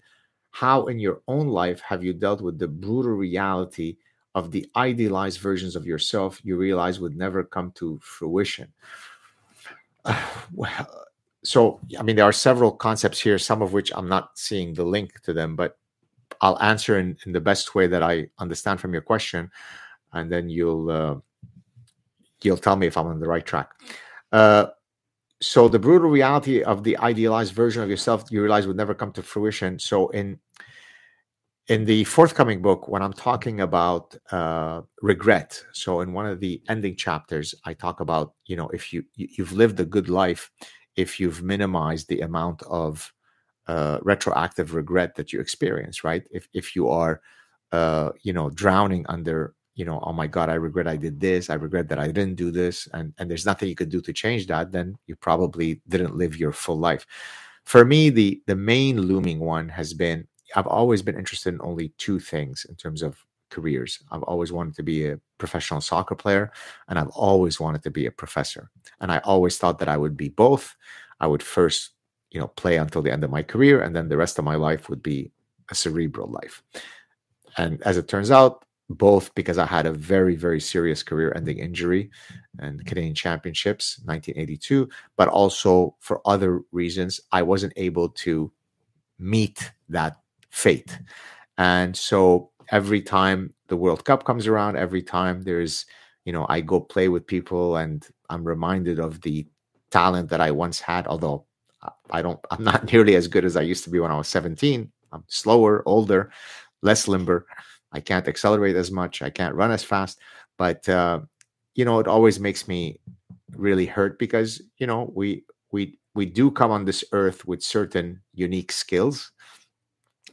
how in your own life have you dealt with the brutal reality of the idealized versions of yourself you realize would never come to fruition? Uh, [sighs] well, so, I mean, there are several concepts here, some of which I'm not seeing the link to them, but I'll answer in, in the best way that I understand from your question, and then you'll uh, you'll tell me if I'm on the right track. Uh, so the brutal reality of the idealized version of yourself you realize would never come to fruition. So in in the forthcoming book, when I'm talking about uh, regret, so in one of the ending chapters, I talk about you know if you you've lived a good life, if you've minimized the amount of uh, retroactive regret that you experience, right? If if you are uh, you know drowning under you know, oh my God, I regret I did this. I regret that I didn't do this. And, and there's nothing you could do to change that. Then you probably didn't live your full life. For me, the, the main looming one has been I've always been interested in only two things in terms of careers. I've always wanted to be a professional soccer player and I've always wanted to be a professor. And I always thought that I would be both. I would first, you know, play until the end of my career and then the rest of my life would be a cerebral life. And as it turns out, both because I had a very, very serious career ending injury and Canadian Championships 1982, but also for other reasons, I wasn't able to meet that fate. And so every time the World Cup comes around, every time there's, you know, I go play with people and I'm reminded of the talent that I once had, although I don't, I'm not [laughs] nearly as good as I used to be when I was 17. I'm slower, older, less limber. I can't accelerate as much. I can't run as fast. But uh, you know, it always makes me really hurt because you know we we we do come on this earth with certain unique skills,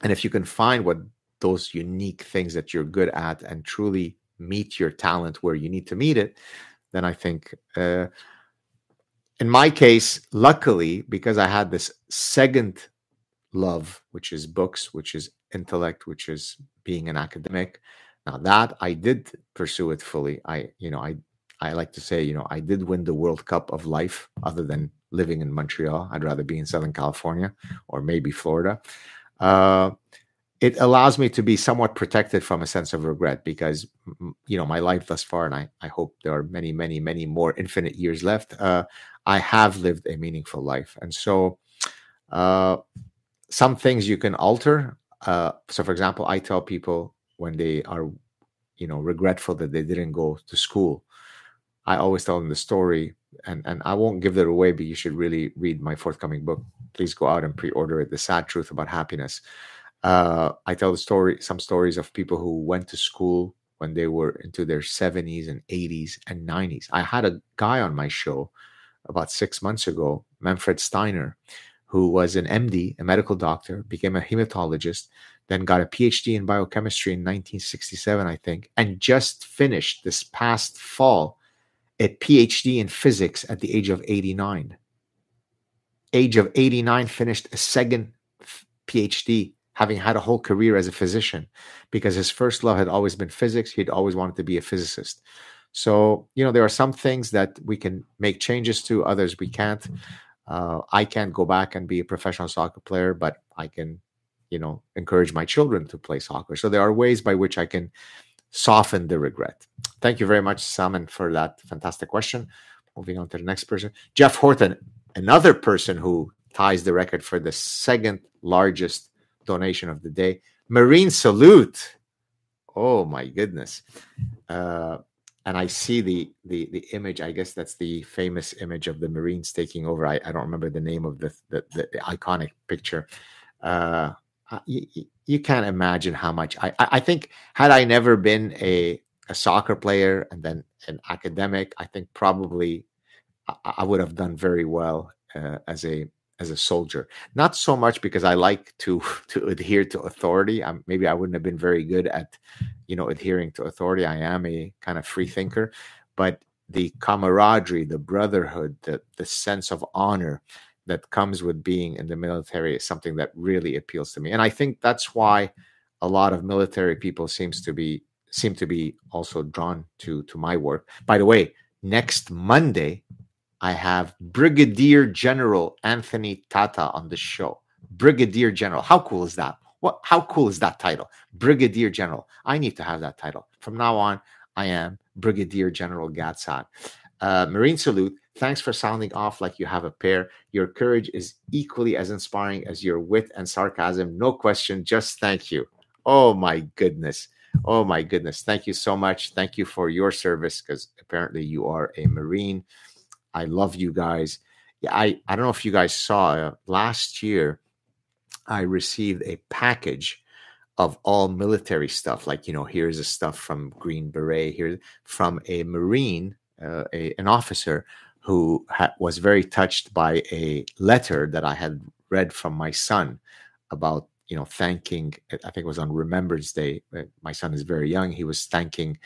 and if you can find what those unique things that you're good at and truly meet your talent where you need to meet it, then I think. Uh, in my case, luckily, because I had this second love, which is books, which is intellect, which is being an academic. Now that I did pursue it fully. I, you know, I I like to say, you know, I did win the World Cup of life, other than living in Montreal. I'd rather be in Southern California or maybe Florida. Uh, it allows me to be somewhat protected from a sense of regret because, you know, my life thus far, and I, I hope there are many, many, many more infinite years left. Uh, I have lived a meaningful life. And so, uh, some things you can alter uh, so for example i tell people when they are you know regretful that they didn't go to school i always tell them the story and and i won't give that away but you should really read my forthcoming book. Please go out and pre-order it the Saad Truth about Happiness. Uh, i tell the story some stories of people who went to school when they were into their 70s and 80s and 90s i had a guy on my show about six months ago manfred steiner who was an MD, a medical doctor, became a hematologist, then got a PhD in biochemistry in 1967, I think, and just finished this past fall a PhD in physics at the age of 89. Age of 89, finished a second PhD, having had a whole career as a physician, because his first love had always been physics. He'd always wanted to be a physicist. So, you know, there are some things that we can make changes to, others we can't. Uh, I can't go back and be a professional soccer player, but I can, you know, encourage my children to play soccer. So there are ways by which I can soften the regret. Thank you very much, Salman, for that fantastic question. Moving on to the next person, Jeff Horton, another person who ties the record for the second largest donation of the day. Marine salute. Oh my goodness. Uh, and I see the the the image. I guess that's the famous image of the Marines taking over. I, I don't remember the name of the the, the, the iconic picture. Uh, you, you, can't imagine how much I, I think had I never been a a soccer player and then an academic, I think probably I, I would have done very well uh, as a as a soldier. Not so much because I like to [laughs] to adhere to authority. I'm, maybe I wouldn't have been very good at, you know, adhering to authority. I am a kind of free mm-hmm. thinker, but the camaraderie, the brotherhood, the the sense of honor that comes with being in the military is something that really appeals to me. And I think that's why a lot of military people seems to be seem to be also drawn to to my work. By the way, next Monday I have Brigadier General Anthony Tata on the show. Brigadier General. How cool is that? What how cool is that title? Brigadier General. I need to have that title. From now on, I am Brigadier General Gad Saad. Uh, Marine salute. Thanks for sounding off like you have a pair. Your courage is equally as inspiring as your wit and sarcasm. No question. Just thank you. Oh my goodness. Oh my goodness. Thank you so much. Thank you for your service because apparently you are a Marine. I love you guys. Yeah, I, I don't know if you guys saw uh, last year, I received a package of all military stuff. Like, you know, here's a stuff from Green Beret, here from a Marine, uh, a, an officer who ha- was very touched by a letter that I had read from my son about you know thanking i think it was on remembrance day uh, my son is very young he was thanking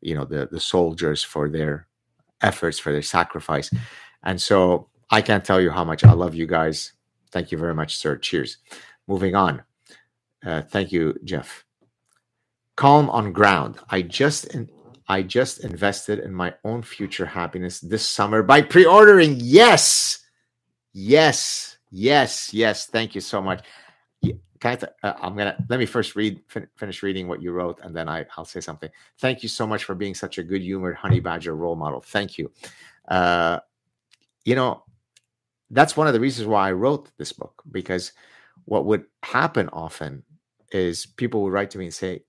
you know the the soldiers for their efforts for their sacrifice. And so i can't tell you how much i love you guys. Thank you very much sir. Cheers. Moving on. Uh, thank you jeff. Calm on ground. I just in, i just invested in my own future happiness this summer by pre-ordering. Yes. Yes. Yes. Yes. Thank you so much I th- uh, gonna let me first read fin- finish reading what you wrote, and then I, I'll say something. Thank you so much for being such a good humored honey badger role model. Thank you. Uh, you know, that's one of the reasons why I wrote this book because what would happen often is people would write to me and say,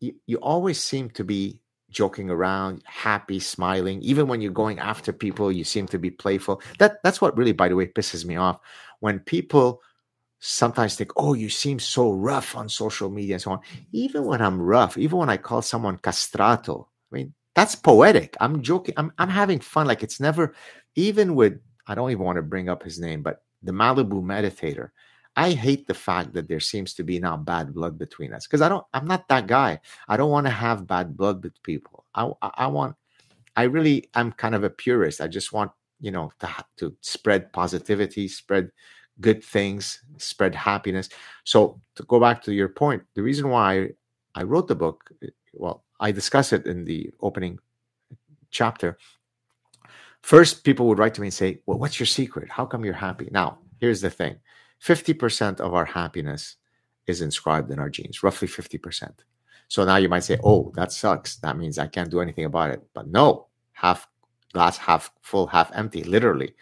"You always seem to be joking around, happy, smiling. Even when you're going after people, you seem to be playful." That that's what really, by the way, pisses me off when people sometimes think, oh, you seem so rough on social media and so on. Even when I'm rough, even when I call someone castrato, I mean, that's poetic. I'm joking. I'm, I'm having fun. Like it's never, even with, I don't even want to bring up his name, but the Malibu meditator. I hate the fact that there seems to be now bad blood between us because I don't, I'm not that guy. I don't want to have bad blood with people. I, I, I want, I really, I'm kind of a purist. I just want, you know, to, to spread positivity, spread good things, spread happiness. So to go back to your point, the reason why I wrote the book, eh, well, I discuss it in the opening chapter. First, people would write to me and say, Well, what's your secret? How come you're happy? Now, here's the thing 50% of our happiness is inscribed in our genes, roughly 50%. So now you might say, Oh, that sucks. That means I can't do anything about it. But no, half glass half full, half empty, literally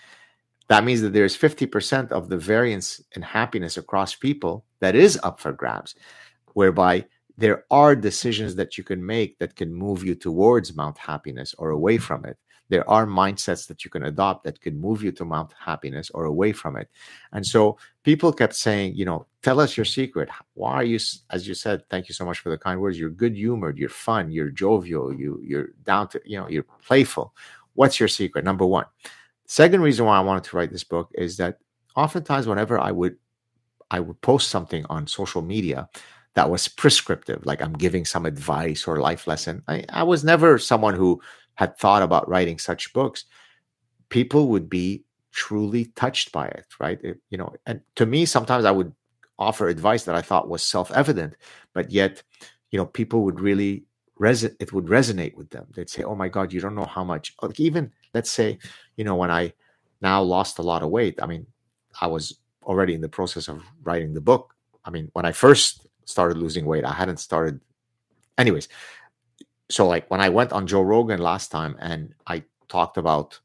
that means that there's 50% of the variance in happiness across people that is up for grabs, whereby there are decisions that you can make that can move you towards Mount Happiness or away from it. There are mindsets that you can adopt that can move you to Mount Happiness or away from it. And so people kept saying, you know, tell us your secret. Why are you, as you said, thank you so much for the kind words. You're good humored, you're fun, you're jovial, you, you're down to, you know, you're playful. What's your secret? Number one. Second reason why I wanted to write this book is that oftentimes whenever I would I would post something on social media that was prescriptive, like I'm giving some advice or life lesson. I, I was never someone who had thought about writing such books. People would be truly touched by it, right? It, you know, and to me, sometimes I would offer advice that I thought was self-evident, but yet, you know, people would really it would resonate with them. They'd say, "Oh my God, you don't know how much." Like even let's say, you know, when I now lost a lot of weight, I mean, I was already in the process of writing the book. I mean, when I first started losing weight, I hadn't started. Anyways, so like when I went on Joe Rogan last time and I talked about,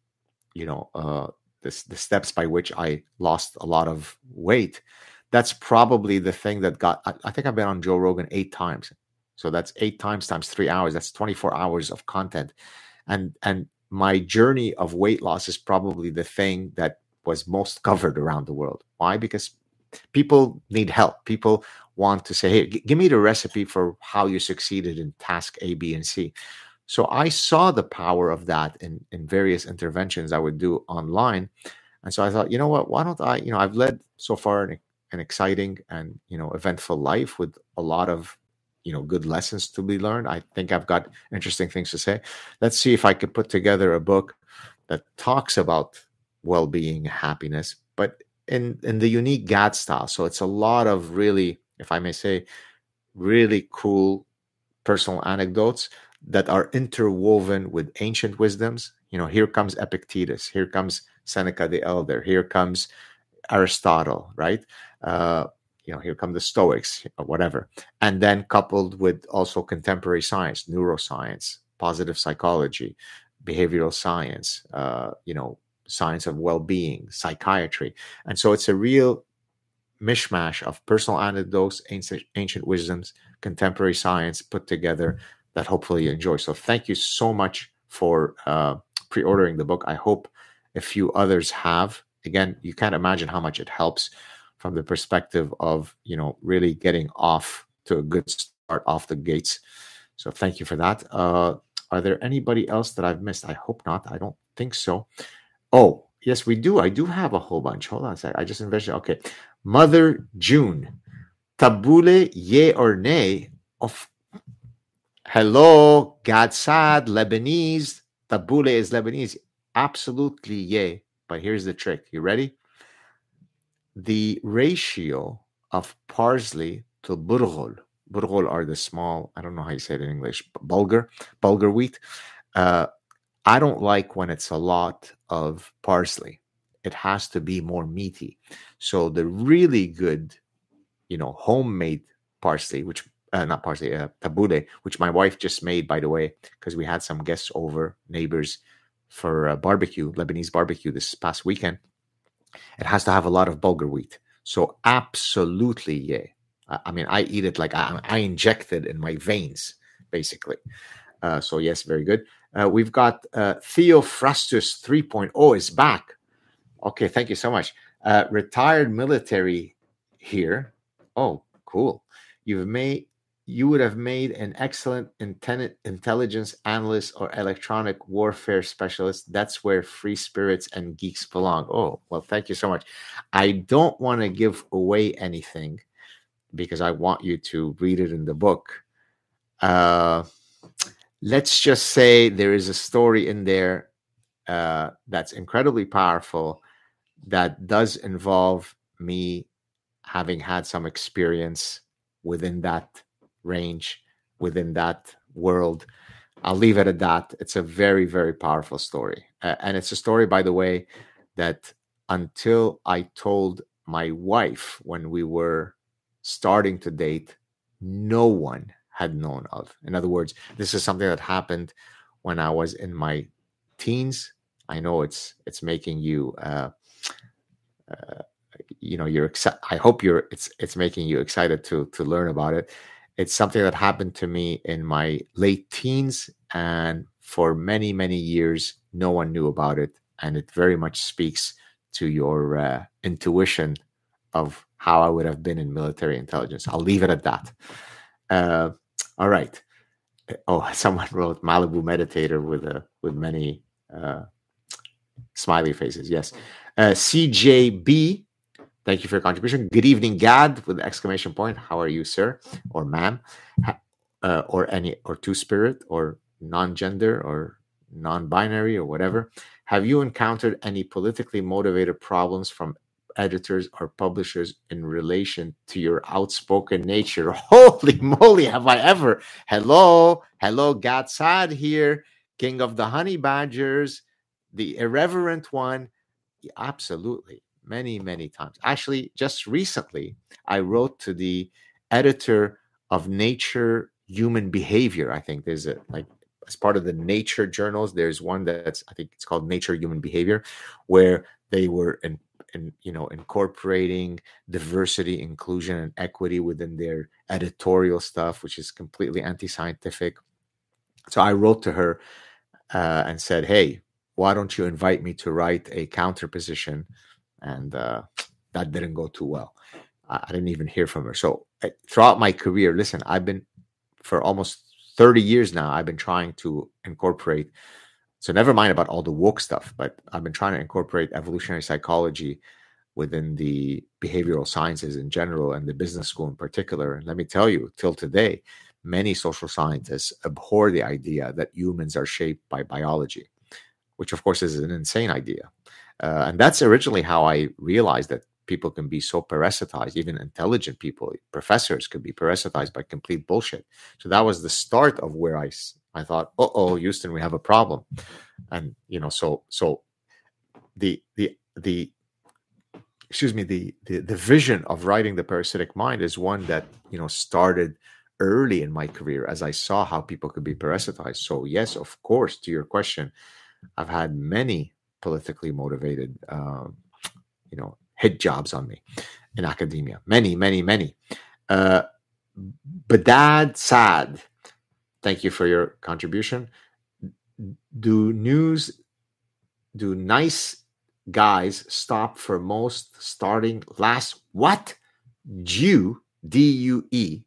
you know, uh, this, the steps by which I lost a lot of weight, that's probably the thing that got. I, I think I've been on Joe Rogan eight times, so that's eight times times three hours. That's twenty four hours of content, and and my journey of weight loss is probably the thing that was most [laughs] covered around the world. Why? Because people need help. People want to say, hey, g- give me the recipe for how you succeeded in task A, B, and C. So I saw the power of that in, in various interventions I would do online. And so I thought, you know what? Why don't I? You know, I've led so far an, an exciting and you know eventful life with a lot of you know good lessons to be learned. I think I've got interesting things to say. Let's see if I could put together a book that talks about well-being, happiness, but in in the unique Gad style. So it's a lot of really, if I may say, really cool personal anecdotes that are interwoven with ancient wisdoms. You know, here comes Epictetus, here comes Seneca the Elder, here comes Aristotle, right? Uh, you know, here come the Stoics, or whatever. And then coupled with also contemporary science, neuroscience, positive psychology, behavioral science, uh, you know, science of well-being, psychiatry. And so it's a real mishmash of personal anecdotes, ancient, ancient wisdoms, contemporary science put together that hopefully you enjoy. So thank you so much for uh, pre-ordering the book. I hope a few others have. Again, you can't imagine how much it helps from the perspective of you know really getting off to a good start off the gates. So thank you for that. Uh, are there anybody else that I've missed? I hope not. I don't think so. Oh, yes, we do. I do have a whole bunch. Hold on a sec. I just envisioned. Okay. Mother June. Tabbouleh ye or nay of hello, Gad Saad, Lebanese. Tabbouleh is Lebanese. Absolutely yay. But here's the trick. You ready? The ratio of parsley to burghul. Burghul are the small, I don't know how you say it in English, bulgur, bulgur wheat. Uh, I don't like when it's a lot of parsley. It has to be more meaty. So the really good, you know, homemade parsley, which uh, not parsley, uh, tabbouleh, which my wife just made, by the way, because we had some guests over, neighbors, for a barbecue, Lebanese barbecue this past weekend. It has to have a lot of bulgur wheat. So absolutely, yeah. I, mean, I eat it like I, I inject it in my veins, basically. Uh, so yes, very good. Uh, we've got uh, Theophrastus 3.0 is back. Okay, thank you so much. Uh, retired military here. Oh, cool. You've made you would have made an excellent intelligence analyst or electronic warfare specialist. That's where free spirits and geeks belong. Oh, well, thank you so much. I don't want to give away anything because I want you to read it in the book. Uh, let's just say there is a story in there uh, that's incredibly powerful that does involve me having had some experience within that range, within that world. I'll leave it at that. It's a very, very powerful story. Uh, and it's a story, by the way, that until I told my wife when we were starting to date, no one had known of. In other words, this is something that happened when I was in my teens. I know it's it's making you uh, uh, you know you're excited i hope you're it's it's making you excited to to learn about it it's something that happened to me in my late teens and for many many years no one knew about it and it very much speaks to your uh, intuition of how i would have been in military intelligence. I'll leave it at that. Uh, all right. Oh [laughs] someone wrote malibu meditator with a with many uh, smiley faces. Yes. Uh, cjb Thank you for your contribution. Good evening, Gad, with exclamation point. How are you, sir or ma'am, uh, or any or two spirit or non-gender or non-binary or whatever? Have you encountered any politically motivated problems from editors or publishers in relation to your outspoken nature? [laughs] Holy moly, have I ever? Hello, hello, Gad Saad here, king of the honey badgers, the irreverent one. Absolutely many, many times. Actually, just recently, I wrote to the editor of Nature Human Behavior. I think there's a like as part of the Nature journals. There's one that's I think it's called Nature Human Behavior, where they were in, in you know incorporating diversity, inclusion, and equity within their editorial stuff, which is completely anti-scientific. So I wrote to her uh, and said, "Hey, why don't you invite me to write a counter position?" And uh, that didn't go too well. I, I didn't even hear from her. So I, throughout my career, listen, I've been for almost 30 years now. I've been trying to incorporate So never mind about all the woke stuff, but I've been trying to incorporate evolutionary psychology within the behavioral sciences in general and the business school in particular. And let me tell you, till today, many social scientists abhor the idea that humans are shaped by biology, which of course is an insane idea. Uh, and that's originally how I realized that people can be so parasitized, even intelligent people, professors could be parasitized by complete bullshit. So that was the start of where I I thought, oh, oh, Houston, we have a problem, and you know, so so the the the excuse me the, the the vision of writing the parasitic mind is one that you know started early in my career as I saw how people could be parasitized. So yes, of course, to your question, I've had many politically motivated, uh, you know, hit jobs on me in academia. Many, many, many. Uh, that sad Thank you for your contribution. Do news, do nice guys stop for most starting last? What? Jew, D U E,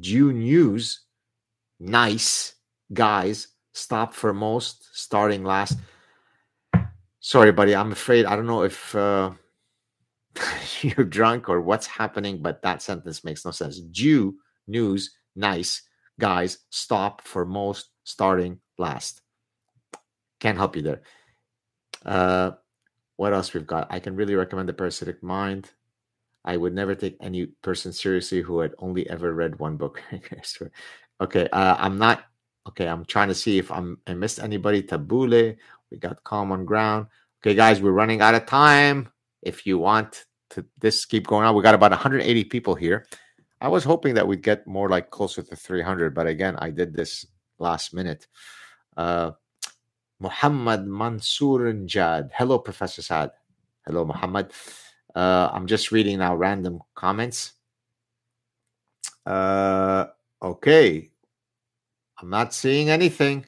Jew news, nice guys stop for most starting last. Sorry, buddy. I'm afraid I don't know if uh, [laughs] you're drunk or what's happening, but that sentence makes no sense. Jew news, nice guys stop for most starting last. Can't help you there. Uh, what else we've got? I can really recommend The Parasitic Mind. I would never take any person seriously who had only ever read one book. [laughs] okay, uh, I'm not. Okay, I'm trying to see if I'm I missed anybody. Tabbouleh, we got Common Ground. Okay, guys, we're running out of time. If you want to this keep going on, we got about 180 people here. I was hoping that we'd get more like closer to 300, but again, I did this last minute. Uh, Muhammad Mansour Jad. Hello, Professor Saad. Hello, Muhammad. Uh, I'm just reading now random comments. Uh, okay. I'm not seeing anything.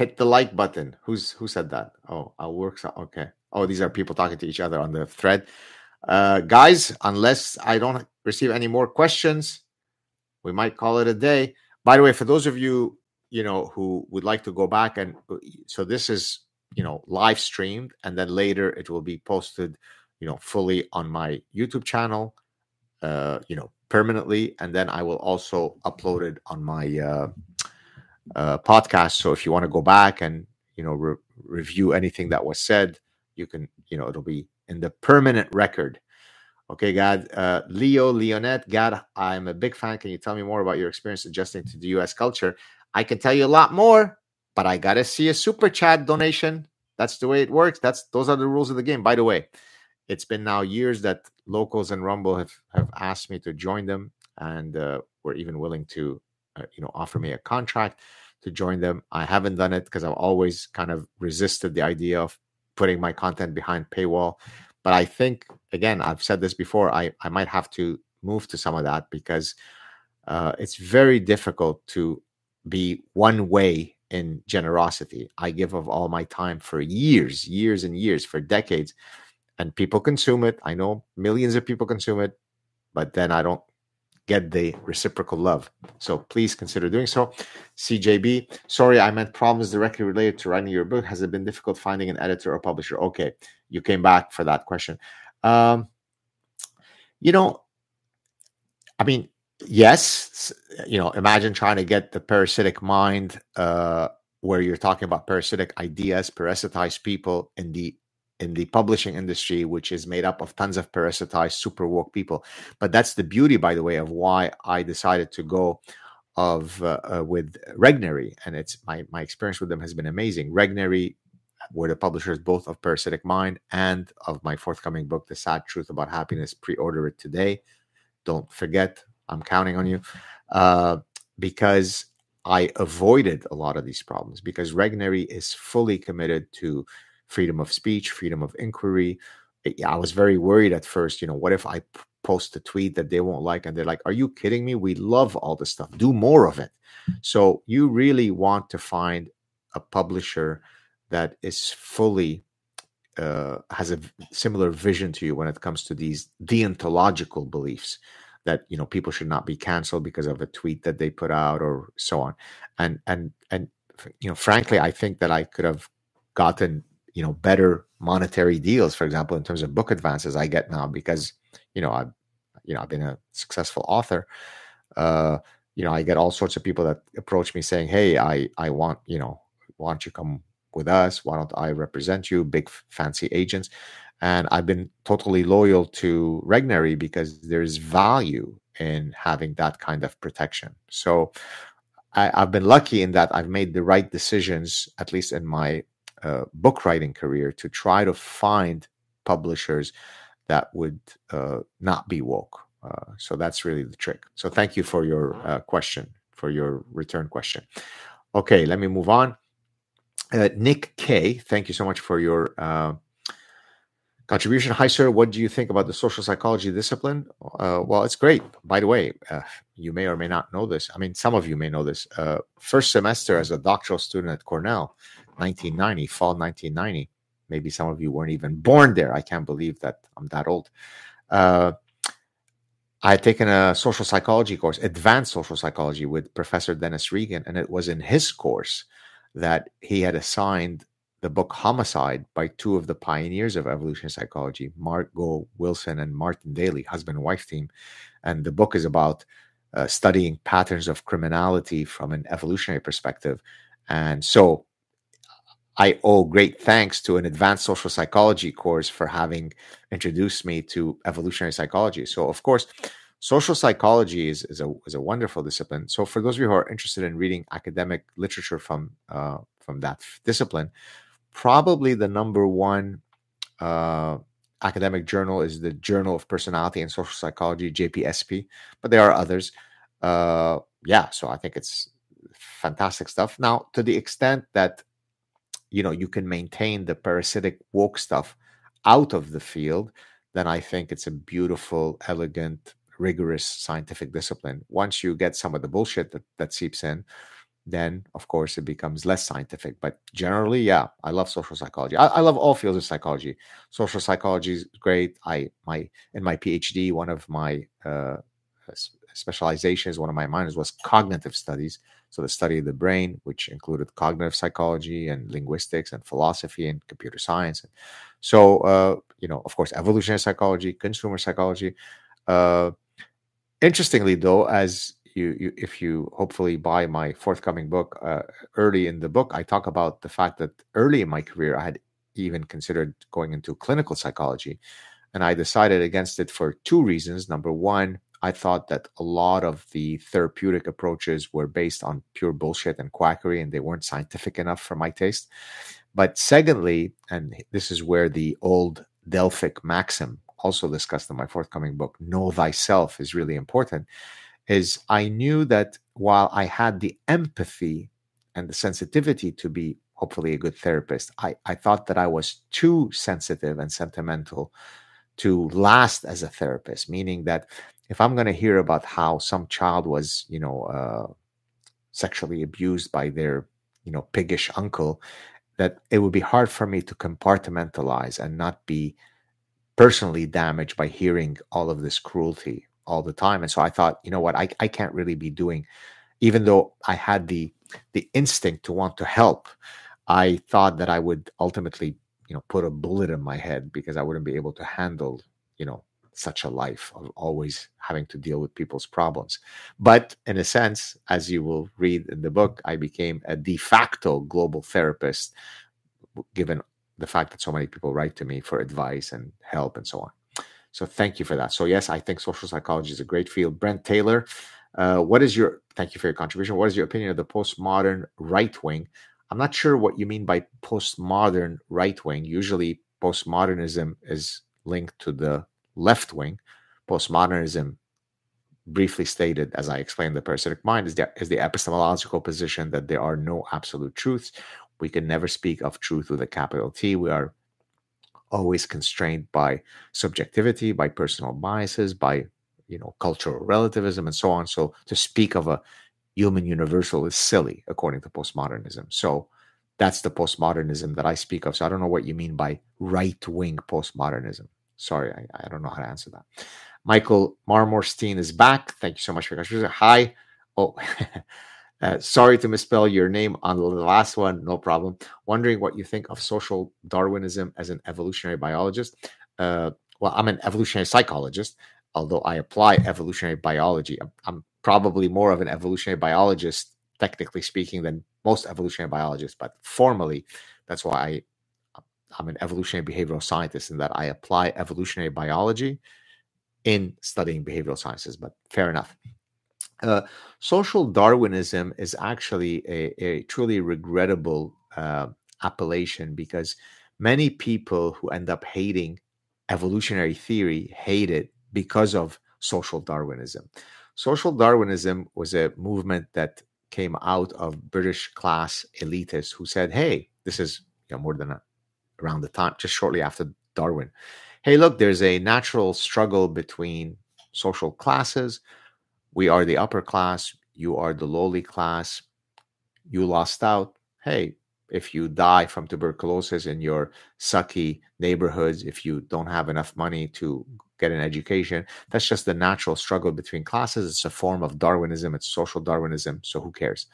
Hit the like button. Who's who said that? Oh, I'll work. Okay. Oh, these are people talking to each other on the thread. Uh, guys, unless I don't receive any more questions, we might call it a day. By the way, for those of you, you know, who would like to go back and uh, so this is, you know, live streamed and then later it will be posted, you know, fully on my YouTube channel, uh, you know, permanently. And then I will also upload it on my uh, uh podcast. So if you want to go back and, you know, re- review anything that was said, you can, you know, it'll be in the permanent record Okay, Gad. Uh, Leo, Leonette, Gad, I'm a big fan. Can you tell me more about your experience adjusting to the US culture? I can tell you a lot more, but I gotta see a super chat donation. That's the way it works. That's those are the rules of the game. By the way, it's been now years that locals and Rumble have have asked me to join them, and uh, were even willing to, you know, offer me a contract to join them. I haven't done it because I've always kind of resisted the idea of putting my content behind paywall. But I think again, I've said this before. I I might have to move to some of that because uh, it's very difficult to be one way in generosity. I give of all my time for years, years and years, for decades, and people consume it. I know millions of people consume it, but then I don't get the reciprocal love. So please consider doing so. CJB, sorry, I meant problems directly related to writing your book. Has it been difficult finding an editor or publisher? Okay, you came back for that question. Um, you know, I mean, yes, you know, imagine trying to get the parasitic mind uh, where you're talking about parasitic ideas, parasitized people in the in the publishing industry, which is made up of tons of parasitized, super woke people. But that's the beauty, by the way, of why I decided to go of uh, uh, with Regnery, and it's my my experience with them has been amazing. Regnery were the publishers both of Parasitic Mind and of my forthcoming book, The Saad Truth About Happiness. Pre-order it today. Don't forget, I'm counting on you, uh, because I avoided a lot of these problems because Regnery is fully committed to freedom of speech, freedom of inquiry. I was very worried at first. You know, what if I post a tweet that they won't like and they're like, "Are you kidding me? We love all this stuff. Do more of it." So you really want to find a publisher that is fully uh, has a similar vision to you when it comes to these deontological beliefs that you know people should not be canceled because of a tweet that they put out or so on and and and you know frankly i think that i could have gotten you know better monetary deals for example in terms of book advances i get now because you know i've you know i've been a successful author. Uh you know i get all sorts of people that approach me saying hey i i want you know why don't you come with us? Why don't i represent you big fancy agents? And i've been totally loyal to regnery because there's value in having that kind of protection. So I, have been lucky in that I've made the right decisions, at least in my uh, book writing career, to try to find publishers that would uh, not be woke. Uh, so that's really the trick. So thank you for your uh, question, for your return question. Okay, let me move on. Uh, Nick K, thank you so much for your uh, Contribution. Hi, sir. What do you think about the social psychology discipline? Uh, well, it's great. By the way, uh, you may or may not know this. I mean, some of you may know this. Uh, first semester as a doctoral student at Cornell, 1990, fall 1990. Maybe some of you weren't even born there. I can't believe that I'm that old. Uh, I had taken a social psychology course, advanced social psychology, with Professor Dennis Regan, and it was in his course that he had assigned the book Homicide by two of the pioneers of evolutionary psychology, Margo Wilson and Martin Daly, husband and wife team. And the book is about uh, studying patterns of criminality from an evolutionary perspective. And so I owe great thanks to an advanced social psychology course for having introduced me to evolutionary psychology. So, of course, social psychology is, is, a, is a wonderful discipline. So, for those of you who are interested in reading academic literature from uh, from that discipline, probably the number one uh, academic journal is the Journal of Personality and Social Psychology, JPSP, but there are others. Uh, yeah, so I think it's fantastic stuff. Now, to the extent that you know you can maintain the parasitic woke stuff out of the field, then I think it's a beautiful, elegant, rigorous scientific discipline. Once you get some of the bullshit that, that seeps in, then of course it becomes less scientific. But generally, yeah, I love social psychology. I, I, love all fields of psychology. Social psychology is great. I my in my PhD, one of my uh, specializations, one of my minors was cognitive studies. So the study of the brain, which included cognitive psychology and linguistics and philosophy and computer science. So uh, you know, of course, evolutionary psychology, consumer psychology. Uh, interestingly, though, as you, you if you hopefully buy my forthcoming book uh, early in the book i talk about the fact that early in my career i had even considered going into clinical psychology and i decided against it for two reasons number one i thought that a lot of the therapeutic approaches were based on pure bullshit and quackery and they weren't scientific enough for my taste. But secondly and this is where the old delphic maxim also discussed in my forthcoming book know thyself is really important is I knew that while I had the empathy and the sensitivity to be hopefully a good therapist, I, I thought that I was too sensitive and sentimental to last as a therapist, meaning that if I'm going to hear about how some child was, you know, uh, sexually abused by their, you know, piggish uncle, that it would be hard for me to compartmentalize and not be personally damaged by hearing all of this cruelty all the time. And so I thought, you know what, I, I can't really be doing, even though I had the the instinct to want to help, I thought that I would ultimately, you know, put a bullet in my head because I wouldn't be able to handle, you know, such a life of always having to deal with people's problems. But in a sense, as you will read in the book, I became a de facto global therapist, given the fact that so many people write to me for advice and help and so on. So thank you for that. So yes, I think social psychology is a great field. Brent Taylor, uh, what is your thank you for your contribution? What is your opinion of the postmodern right wing? I'm not sure what you mean by postmodern right wing. Usually, postmodernism is linked to the left wing. Postmodernism, briefly stated, as I explained, the parasitic mind is the, is the epistemological position that there are no absolute truths. We can never speak of truth with a capital T. We are always constrained by subjectivity, by personal biases, by you know cultural relativism, and so on. So to speak of a human universal is silly, according to postmodernism. So that's the postmodernism that I speak of. So I don't know what you mean by right wing postmodernism. Sorry, I, I, don't know how to answer that. Michael Marmorstein is back. Thank you so much for your. Hi. Oh, [laughs] Uh, sorry to misspell your name on the last one, no problem. Wondering what you think of social Darwinism as an evolutionary biologist. Uh, well, I'm an evolutionary psychologist, although I apply evolutionary biology. I'm, I'm probably more of an evolutionary biologist, technically speaking, than most evolutionary biologists, but formally, that's why I I'm an evolutionary behavioral scientist in that I apply evolutionary biology in studying behavioral sciences, but fair enough. Uh, social Darwinism is actually a, a truly regrettable uh, appellation because many people who end up hating evolutionary theory hate it because of social Darwinism. Social Darwinism was a movement that came out of British class elitists who said, hey, this is you know, more than a, around the time, just shortly after Darwin. Hey, look, there's a natural struggle between social classes we are the upper class, you are the lowly class, you lost out. Hey, if you die from tuberculosis in your sucky neighborhoods, if you don't have enough money to get an education, that's just the natural struggle between classes. It's a form of Darwinism, it's social Darwinism. So who cares?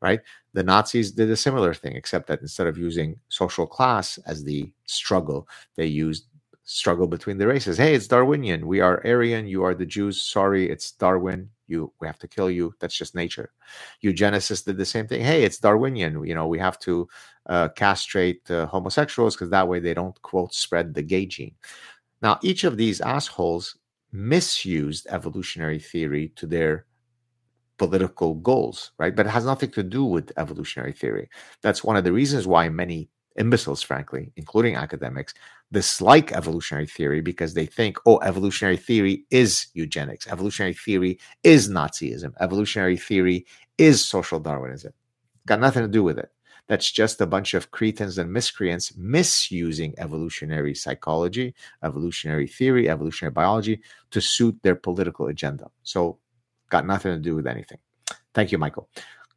Right? The Nazis did a similar thing, except that instead of using social class as the struggle, they used struggle between the races. Hey, it's Darwinian. We are Aryan. You are the Jews. Sorry, it's Darwin. You, we have to kill you. That's just nature. Eugenicists did the same thing. Hey, it's Darwinian. You know, we have to uh, castrate uh, homosexuals because that way they don't quote spread the gay gene. Now, each of these assholes misused evolutionary theory to their political goals, right? But it has nothing to do with evolutionary theory. That's one of the reasons why many imbeciles, frankly, including academics, dislike evolutionary theory because they think, oh, evolutionary theory is eugenics, evolutionary theory is Nazism, evolutionary theory is social Darwinism. Got nothing to do with it. That's just a bunch of cretins and miscreants misusing evolutionary psychology, evolutionary theory, evolutionary biology to suit their political agenda. So, got nothing to do with anything. Thank you, Michael.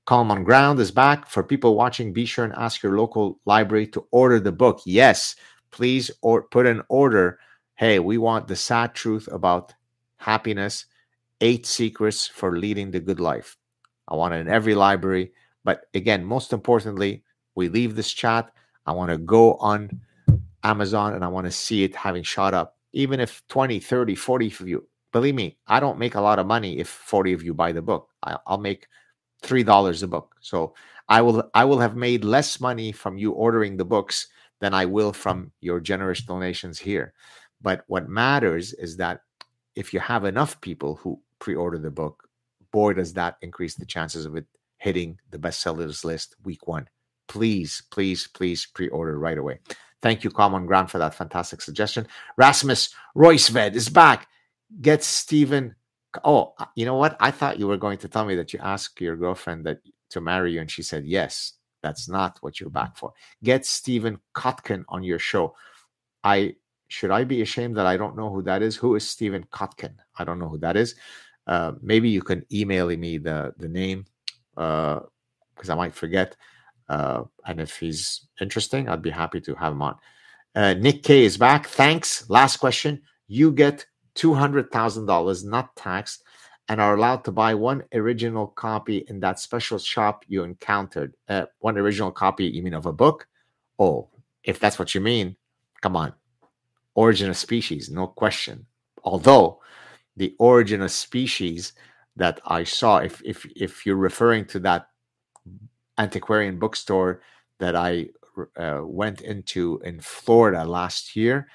Common Ground is back. For people watching, be sure and ask your local library to order the book. Yes, please or put an order. Hey, we want the Saad truth about happiness, eight secrets for leading the good life. I want it in every library. But again, most importantly, we leave this chat. I want to go on Amazon and I want to see it having shot up. Even if 20, 30, 40 of you, believe me, I don't make a lot of money if 40 of you buy the book. I'll make three dollars a book. So I will I will have made less money from you ordering the books than I will from your generous donations here. But what matters is that if you have enough people who pre-order the book, boy does that increase the chances of it hitting the bestsellers list week one. Please, please, please pre-order right away. Thank you, Common Ground, for that fantastic suggestion. Rasmus Royceved is back. Get Stephen Oh, you know what? I thought you were going to tell me that you asked your girlfriend that to marry you, and she said yes. That's not what you're back for. Get Stephen Kotkin on your show. I should I be ashamed that I don't know who that is? Who is Stephen Kotkin? I don't know who that is. Uh, maybe you can email me the the name because uh, I might forget. Uh, and if he's interesting, I'd be happy to have him on. Uh, Nick K is back. Thanks. Last question. You get $200,000 not taxed and are allowed to buy one original copy in that special shop you encountered. Uh, one original copy, you mean of a book? Oh, if that's what you mean, come on. Origin of Species, no question. Although the origin of species that I saw, if if if you're referring to that antiquarian bookstore that I uh, went into in Florida last year,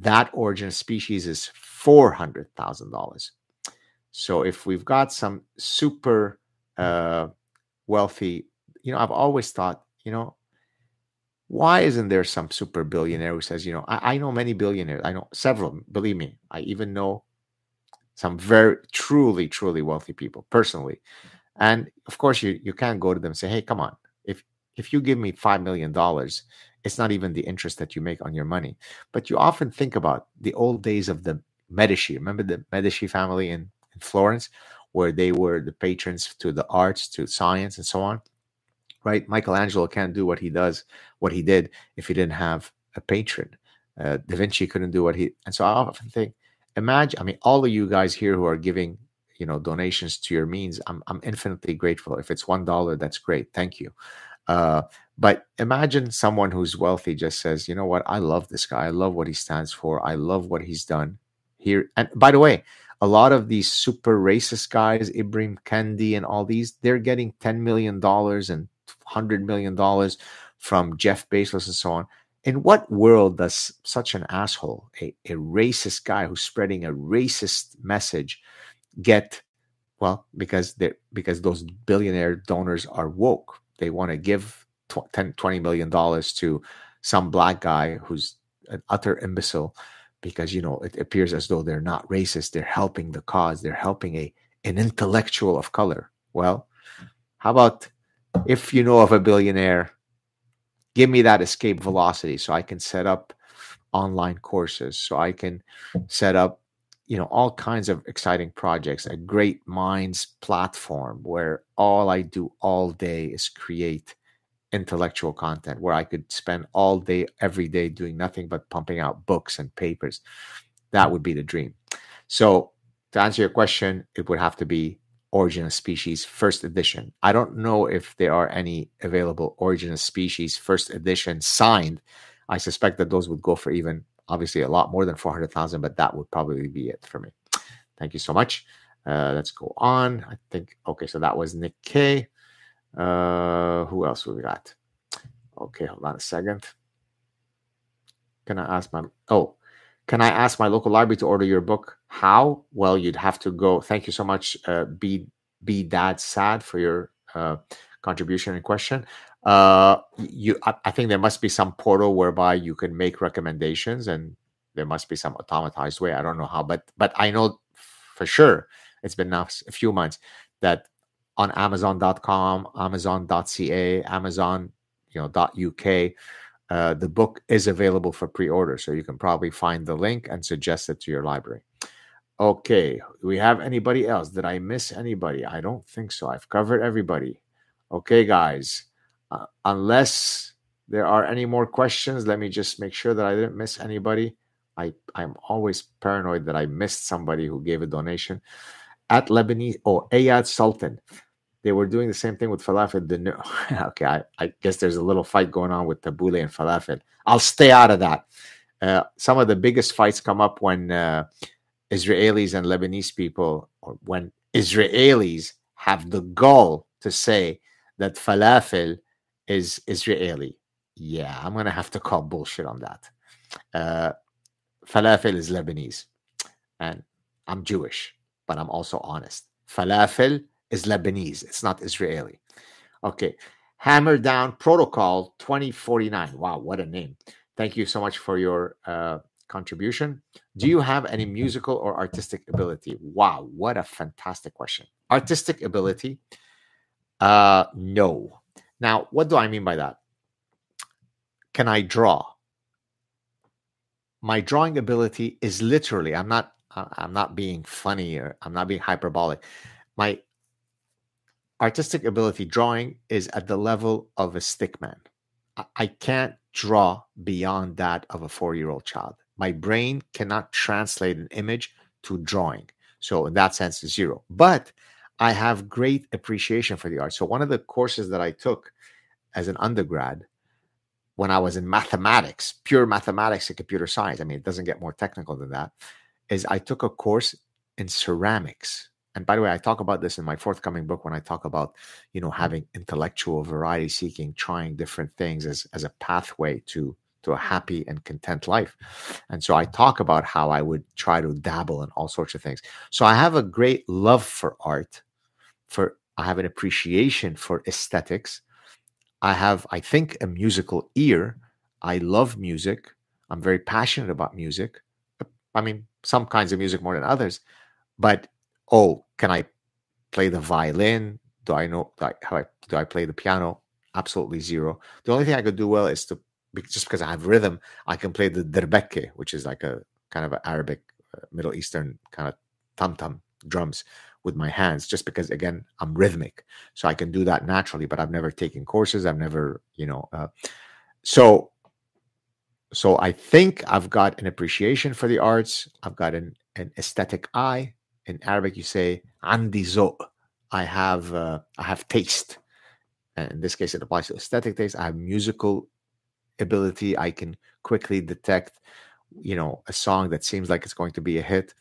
that origin of species is $400,000. So if we've got some super uh, wealthy, you know, I've always thought, you know, why isn't there some super billionaire who says, you know, I, I know many billionaires, I know several, believe me, I even know some very truly, truly wealthy people personally. And of course, you you can't go to them and say, hey, come on, if if you give me five million dollars, it's not even the interest that you make on your money. But you often think about the old days of the Medici. Remember the Medici family in, in Florence, where they were the patrons to the arts, to science, and so on. Right? Michelangelo can't do what he does, what he did, if he didn't have a patron. Uh, da Vinci couldn't do what he. And so I often think, imagine. I mean, all of you guys here who are giving, you know donations to your means i'm, I'm infinitely grateful if it's one dollar that's great thank you uh, but imagine someone who's wealthy just says you know what? I love this guy. I love what he stands for. I love what he's done here. And by the way a lot of these super racist guys Ibrahim Kendi and all these they're getting 10 million dollars and 100 million dollars from jeff bezos and so on. In what world does such an asshole, a, a racist guy who's spreading a racist message, get well because because those billionaire donors are woke. They want to give 10, 20 million dollars to some black guy who's an utter imbecile because you know it appears as though they're not racist. They're helping the cause. They're helping a an intellectual of color. Well, how about if you know of a billionaire give me that escape velocity so I can set up online courses, so I can set up, you know, all kinds of exciting projects, a great minds platform where all I do all day is create intellectual content where I could spend all day, every day doing nothing but pumping out books and papers. That would be the dream. So, to answer your question, it would have to be Origin of Species first edition. I don't know if there are any available Origin of Species first edition signed. I suspect that those would go for even obviously a lot more than 400,000, but that would probably be it for me. Thank you so much. Uh, let's go on. I think, okay, so that was Nick K. Uh, who else we got? Okay, hold on a second. Can I ask my, oh, can I ask my local library to order your book? How? Well, you'd have to go. Thank you so much, uh, be be dad sad for your uh, contribution and question. Uh, you, I, I think there must be some portal whereby you can make recommendations, and there must be some automatized way. I don't know how, but but I know for sure it's been now a few months that on Amazon.com, Amazon.ca, Amazon, you know, .uk uh, the book is available for pre-order, so you can probably find the link and suggest it to your library. Okay, we have anybody else? Did I miss anybody? I don't think so. I've covered everybody. Okay, guys, uh, unless there are any more questions, let me just make sure that I didn't miss anybody. I I'm always paranoid that I missed somebody who gave a donation at Lebanese or oh, Ayad Sultan they were doing the same thing with falafel. The [laughs] okay, I, I, guess there's a little fight going on with tabbouleh and falafel. I'll stay out of that. Uh, some of the biggest fights come up when uh, Israelis and Lebanese people, or when Israelis have the gall to say that falafel is Israeli. Yeah, I'm gonna have to call bullshit on that. Uh, falafel is Lebanese, and I'm Jewish, but I'm also honest. Falafel is Lebanese. It's not Israeli. Okay. Hammer Down Protocol 2049. Wow, what a name. Thank you so much for your uh, contribution. Do you have any [laughs] musical or artistic ability? Wow, what a fantastic question. Artistic ability? Uh, no. Now, what do I mean by that? Can I draw? My drawing ability is literally, I'm not I'm not being funny or I'm not being hyperbolic. My artistic ability drawing is at the level of a stickman. I can't draw beyond that of a four year old child. My brain cannot translate an image to drawing. So, in that sense, zero. But I have great appreciation for the art. So, one of the courses that I took as an undergrad when I was in mathematics, pure mathematics and computer science, I mean, it doesn't get more technical than that, is I took a course in ceramics and by the way, I talk about this in my forthcoming book when I talk about, you know, having intellectual variety seeking, trying different things as, as a pathway to to a happy and content life. And so I talk about how I would try to dabble in all sorts of things. So I have a great love for art, for I have an appreciation for aesthetics. I have, I think, a musical ear. I love music. I'm very passionate about music. I mean, some kinds of music more than others, but oh, can I play the violin? Do I know how I, do I play the piano? Absolutely zero. The only thing I could do well is to just because I have rhythm, I can play the derbeke, which is like a kind of an Arabic, uh, Middle Eastern kind of tam tam drums with my hands. Just because again, I'm rhythmic, so I can do that naturally. But I've never taken courses. I've never, you know, uh, so so I think I've got an appreciation for the arts. I've got an an aesthetic eye in Arabic, you say عندي ذوق. I have uh, I have taste. And in this case, it applies to aesthetic taste. I have musical ability. I can quickly detect, you know, a song that seems like it's going to be a hit.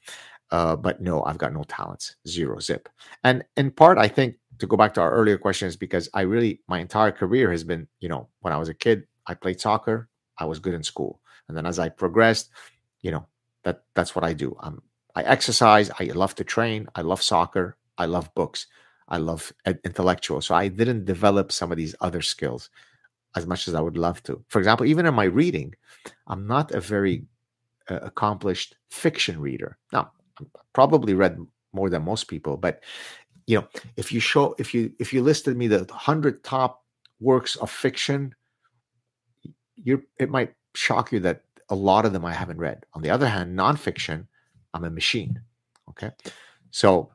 Uh, but no, I've got no talents, zero zip. And in part, I think to go back to our earlier questions, because I really, my entire career has been, you know, when I was a kid, I played soccer, I was good in school. And then as I progressed, you know, that that's what I do. I'm, I exercise, I love to train, I love soccer, I love books, I love intellectual. So I didn't develop some of these other skills as much as I would love to. For example, even in my reading, I'm not a very uh, accomplished fiction reader. Now, probably read more than most people, but you know, if you show if you if you listed me the hundred top works of fiction, you're it might shock you that a lot of them I haven't read. On the other hand, nonfiction, I'm a machine. Okay, so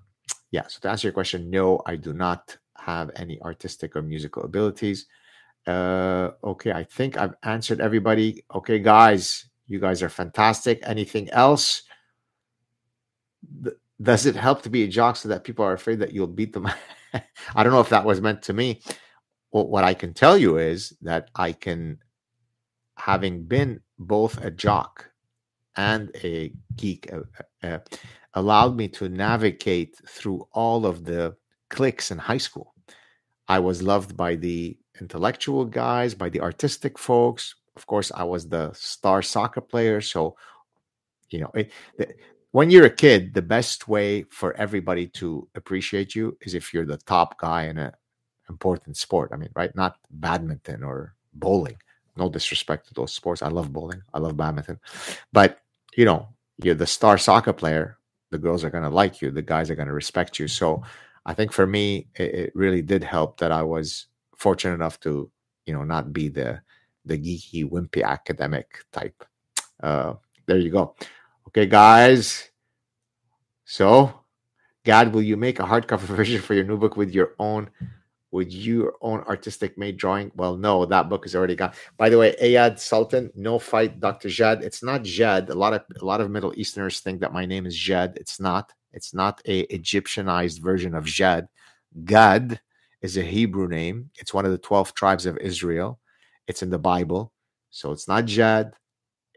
yeah. So to answer your question, no, I do not have any artistic or musical abilities. Uh, okay, I think I've answered everybody. Okay, guys, you guys are fantastic. Anything else? Does it help to be a jock so that people are afraid that you'll beat them? [laughs] I don't know if that was meant to me. Well, what I can tell you is that I can, having been both a jock and a geek, uh, uh, allowed me to navigate through all of the cliques in high school. I was loved by the intellectual guys, by the artistic folks. Of course, I was the star soccer player. So, you know, it, when you're a kid, the best way for everybody to appreciate you is if you're the top guy in an important sport. I mean, right? Not badminton or bowling. No disrespect to those sports. I love bowling. I love badminton. But, you know, you're the star soccer player. The girls are going to like you. The guys are going to respect you. So I think for me, it, it really did help that I was fortunate enough to, you know, not be the the geeky, wimpy academic type. Uh, there you go. Okay, guys. So, Gad, will you make a hardcover [laughs] version for your new book with your own with your own artistic made drawing? Well, no, that book is already gone. By the way, Ayad Sultan, no fight, Dr. Jad. It's not Jad. A lot of a lot of Middle Easterners think that my name is Jad. It's not. It's not a Egyptianized version of Jad. Gad is a Hebrew name. It's one of the 12 tribes of Israel. It's in the Bible. So it's not Jad,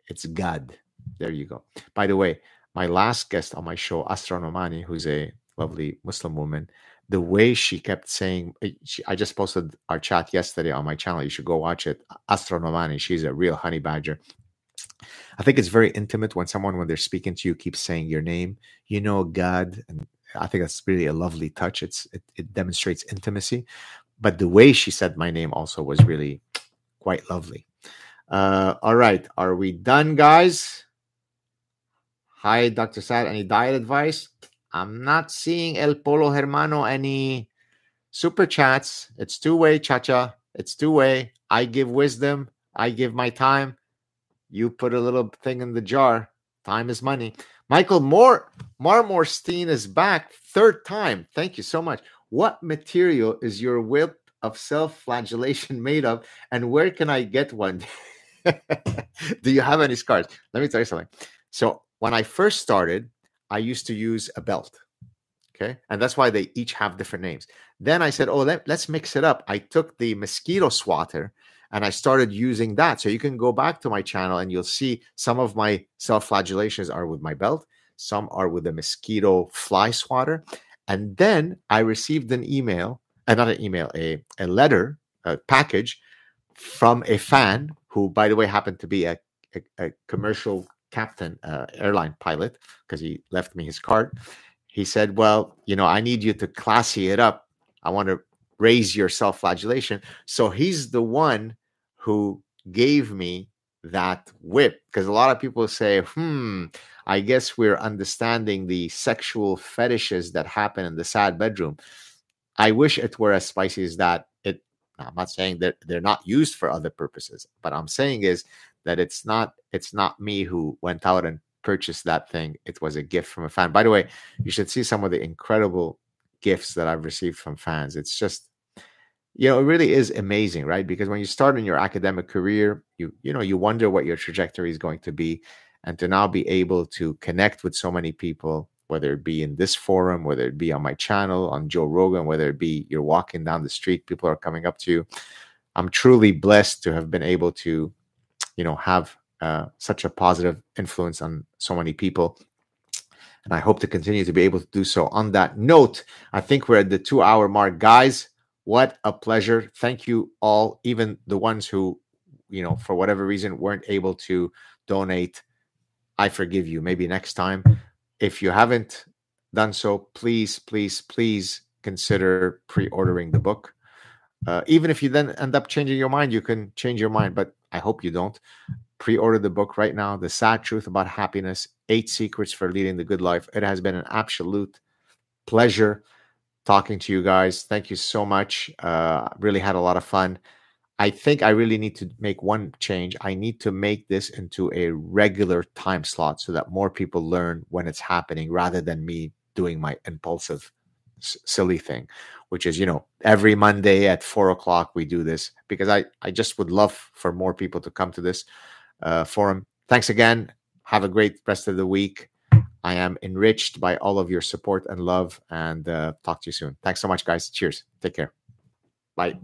it's Gad. There you go. By the way, my last guest on my show, Asra Nomani, who's a lovely Muslim woman, the way she kept saying, eh, she, I just posted our chat yesterday on my channel. You should go watch it. Asra Nomani, she's a real honey badger. I think it's very intimate when someone, when they're speaking to you, keeps saying your name. You know God, and I think that's really a lovely touch. It's it, it demonstrates intimacy. But the way she said my name also was really quite lovely. Uh, all right, are we done, guys? Hi, Dr. Saad. Any diet advice? I'm not seeing El Polo Hermano any super chats. It's two way, cha cha. It's two way. I give wisdom. I give my time. You put a little thing in the jar. Time is money. Michael Moore Marmorstein is back third time. Thank you so much. What material is your whip of self-flagellation made of, and where can I get one? [laughs] Do you have any scars? Let me tell you something. So when I first started, I used to use a belt. Okay. And that's why they each have different names. Then I said, oh, let, us mix it up. I took the mosquito swatter and I started using that. So you can go back to my channel and you'll see some of my self flagellations are with my belt, some are with the mosquito fly swatter. And then I received an email, uh, not an email, a, a letter, a package from a fan who, by the way, happened to be a, a, a commercial captain, uh, airline pilot, because he left me his card. He said, Well, you know, I need you to classy it up. I want to raise your self flagellation. So he's the one who gave me that whip because a lot of people say, Hmm, I guess we're understanding the sexual fetishes that happen in the Saad bedroom. I wish it were as spicy as that. It I'm not saying that they're not used for other purposes, but I'm saying is that it's not it's not me who went out and purchased that thing. It was a gift from a fan. By the way, you should see some of the incredible gifts that I've received from fans. It's just you know, it really is amazing, right? Because when you start in your academic career, you you know, you wonder what your trajectory is going to be and to now be able to connect with so many people whether it be in this forum, whether it be on my channel, on Joe Rogan, whether it be you're walking down the street, people are coming up to you. I'm truly blessed to have been able to, you know, have uh, such a positive influence on so many people. And I hope to continue to be able to do so. On that note, I think we're at the two hour mark. Guys, what a pleasure. Thank you all, even the ones who, you know, for whatever reason weren't able to donate. I forgive you. Maybe next time. If you haven't done so, please, please, please consider pre ordering the book. Uh, even if you then end up changing your mind, you can change your mind, but I hope you don't. Pre order the book right now The Saad Truth About Happiness Eight Secrets for Leading the Good Life. It has been an absolute pleasure talking to you guys. Thank you so much. Uh, really had a lot of fun. I think I really need to make one change. I need to make this into a regular time slot so that more people learn when it's happening rather than me doing my impulsive, s- silly thing, which is, you know, every Monday at four o'clock we do this because I, I just would love for more people to come to this uh, forum. Thanks again. Have a great rest of the week. I am enriched by all of your support and love, and uh, talk to you soon. Thanks so much, guys. Cheers. Take care. Bye.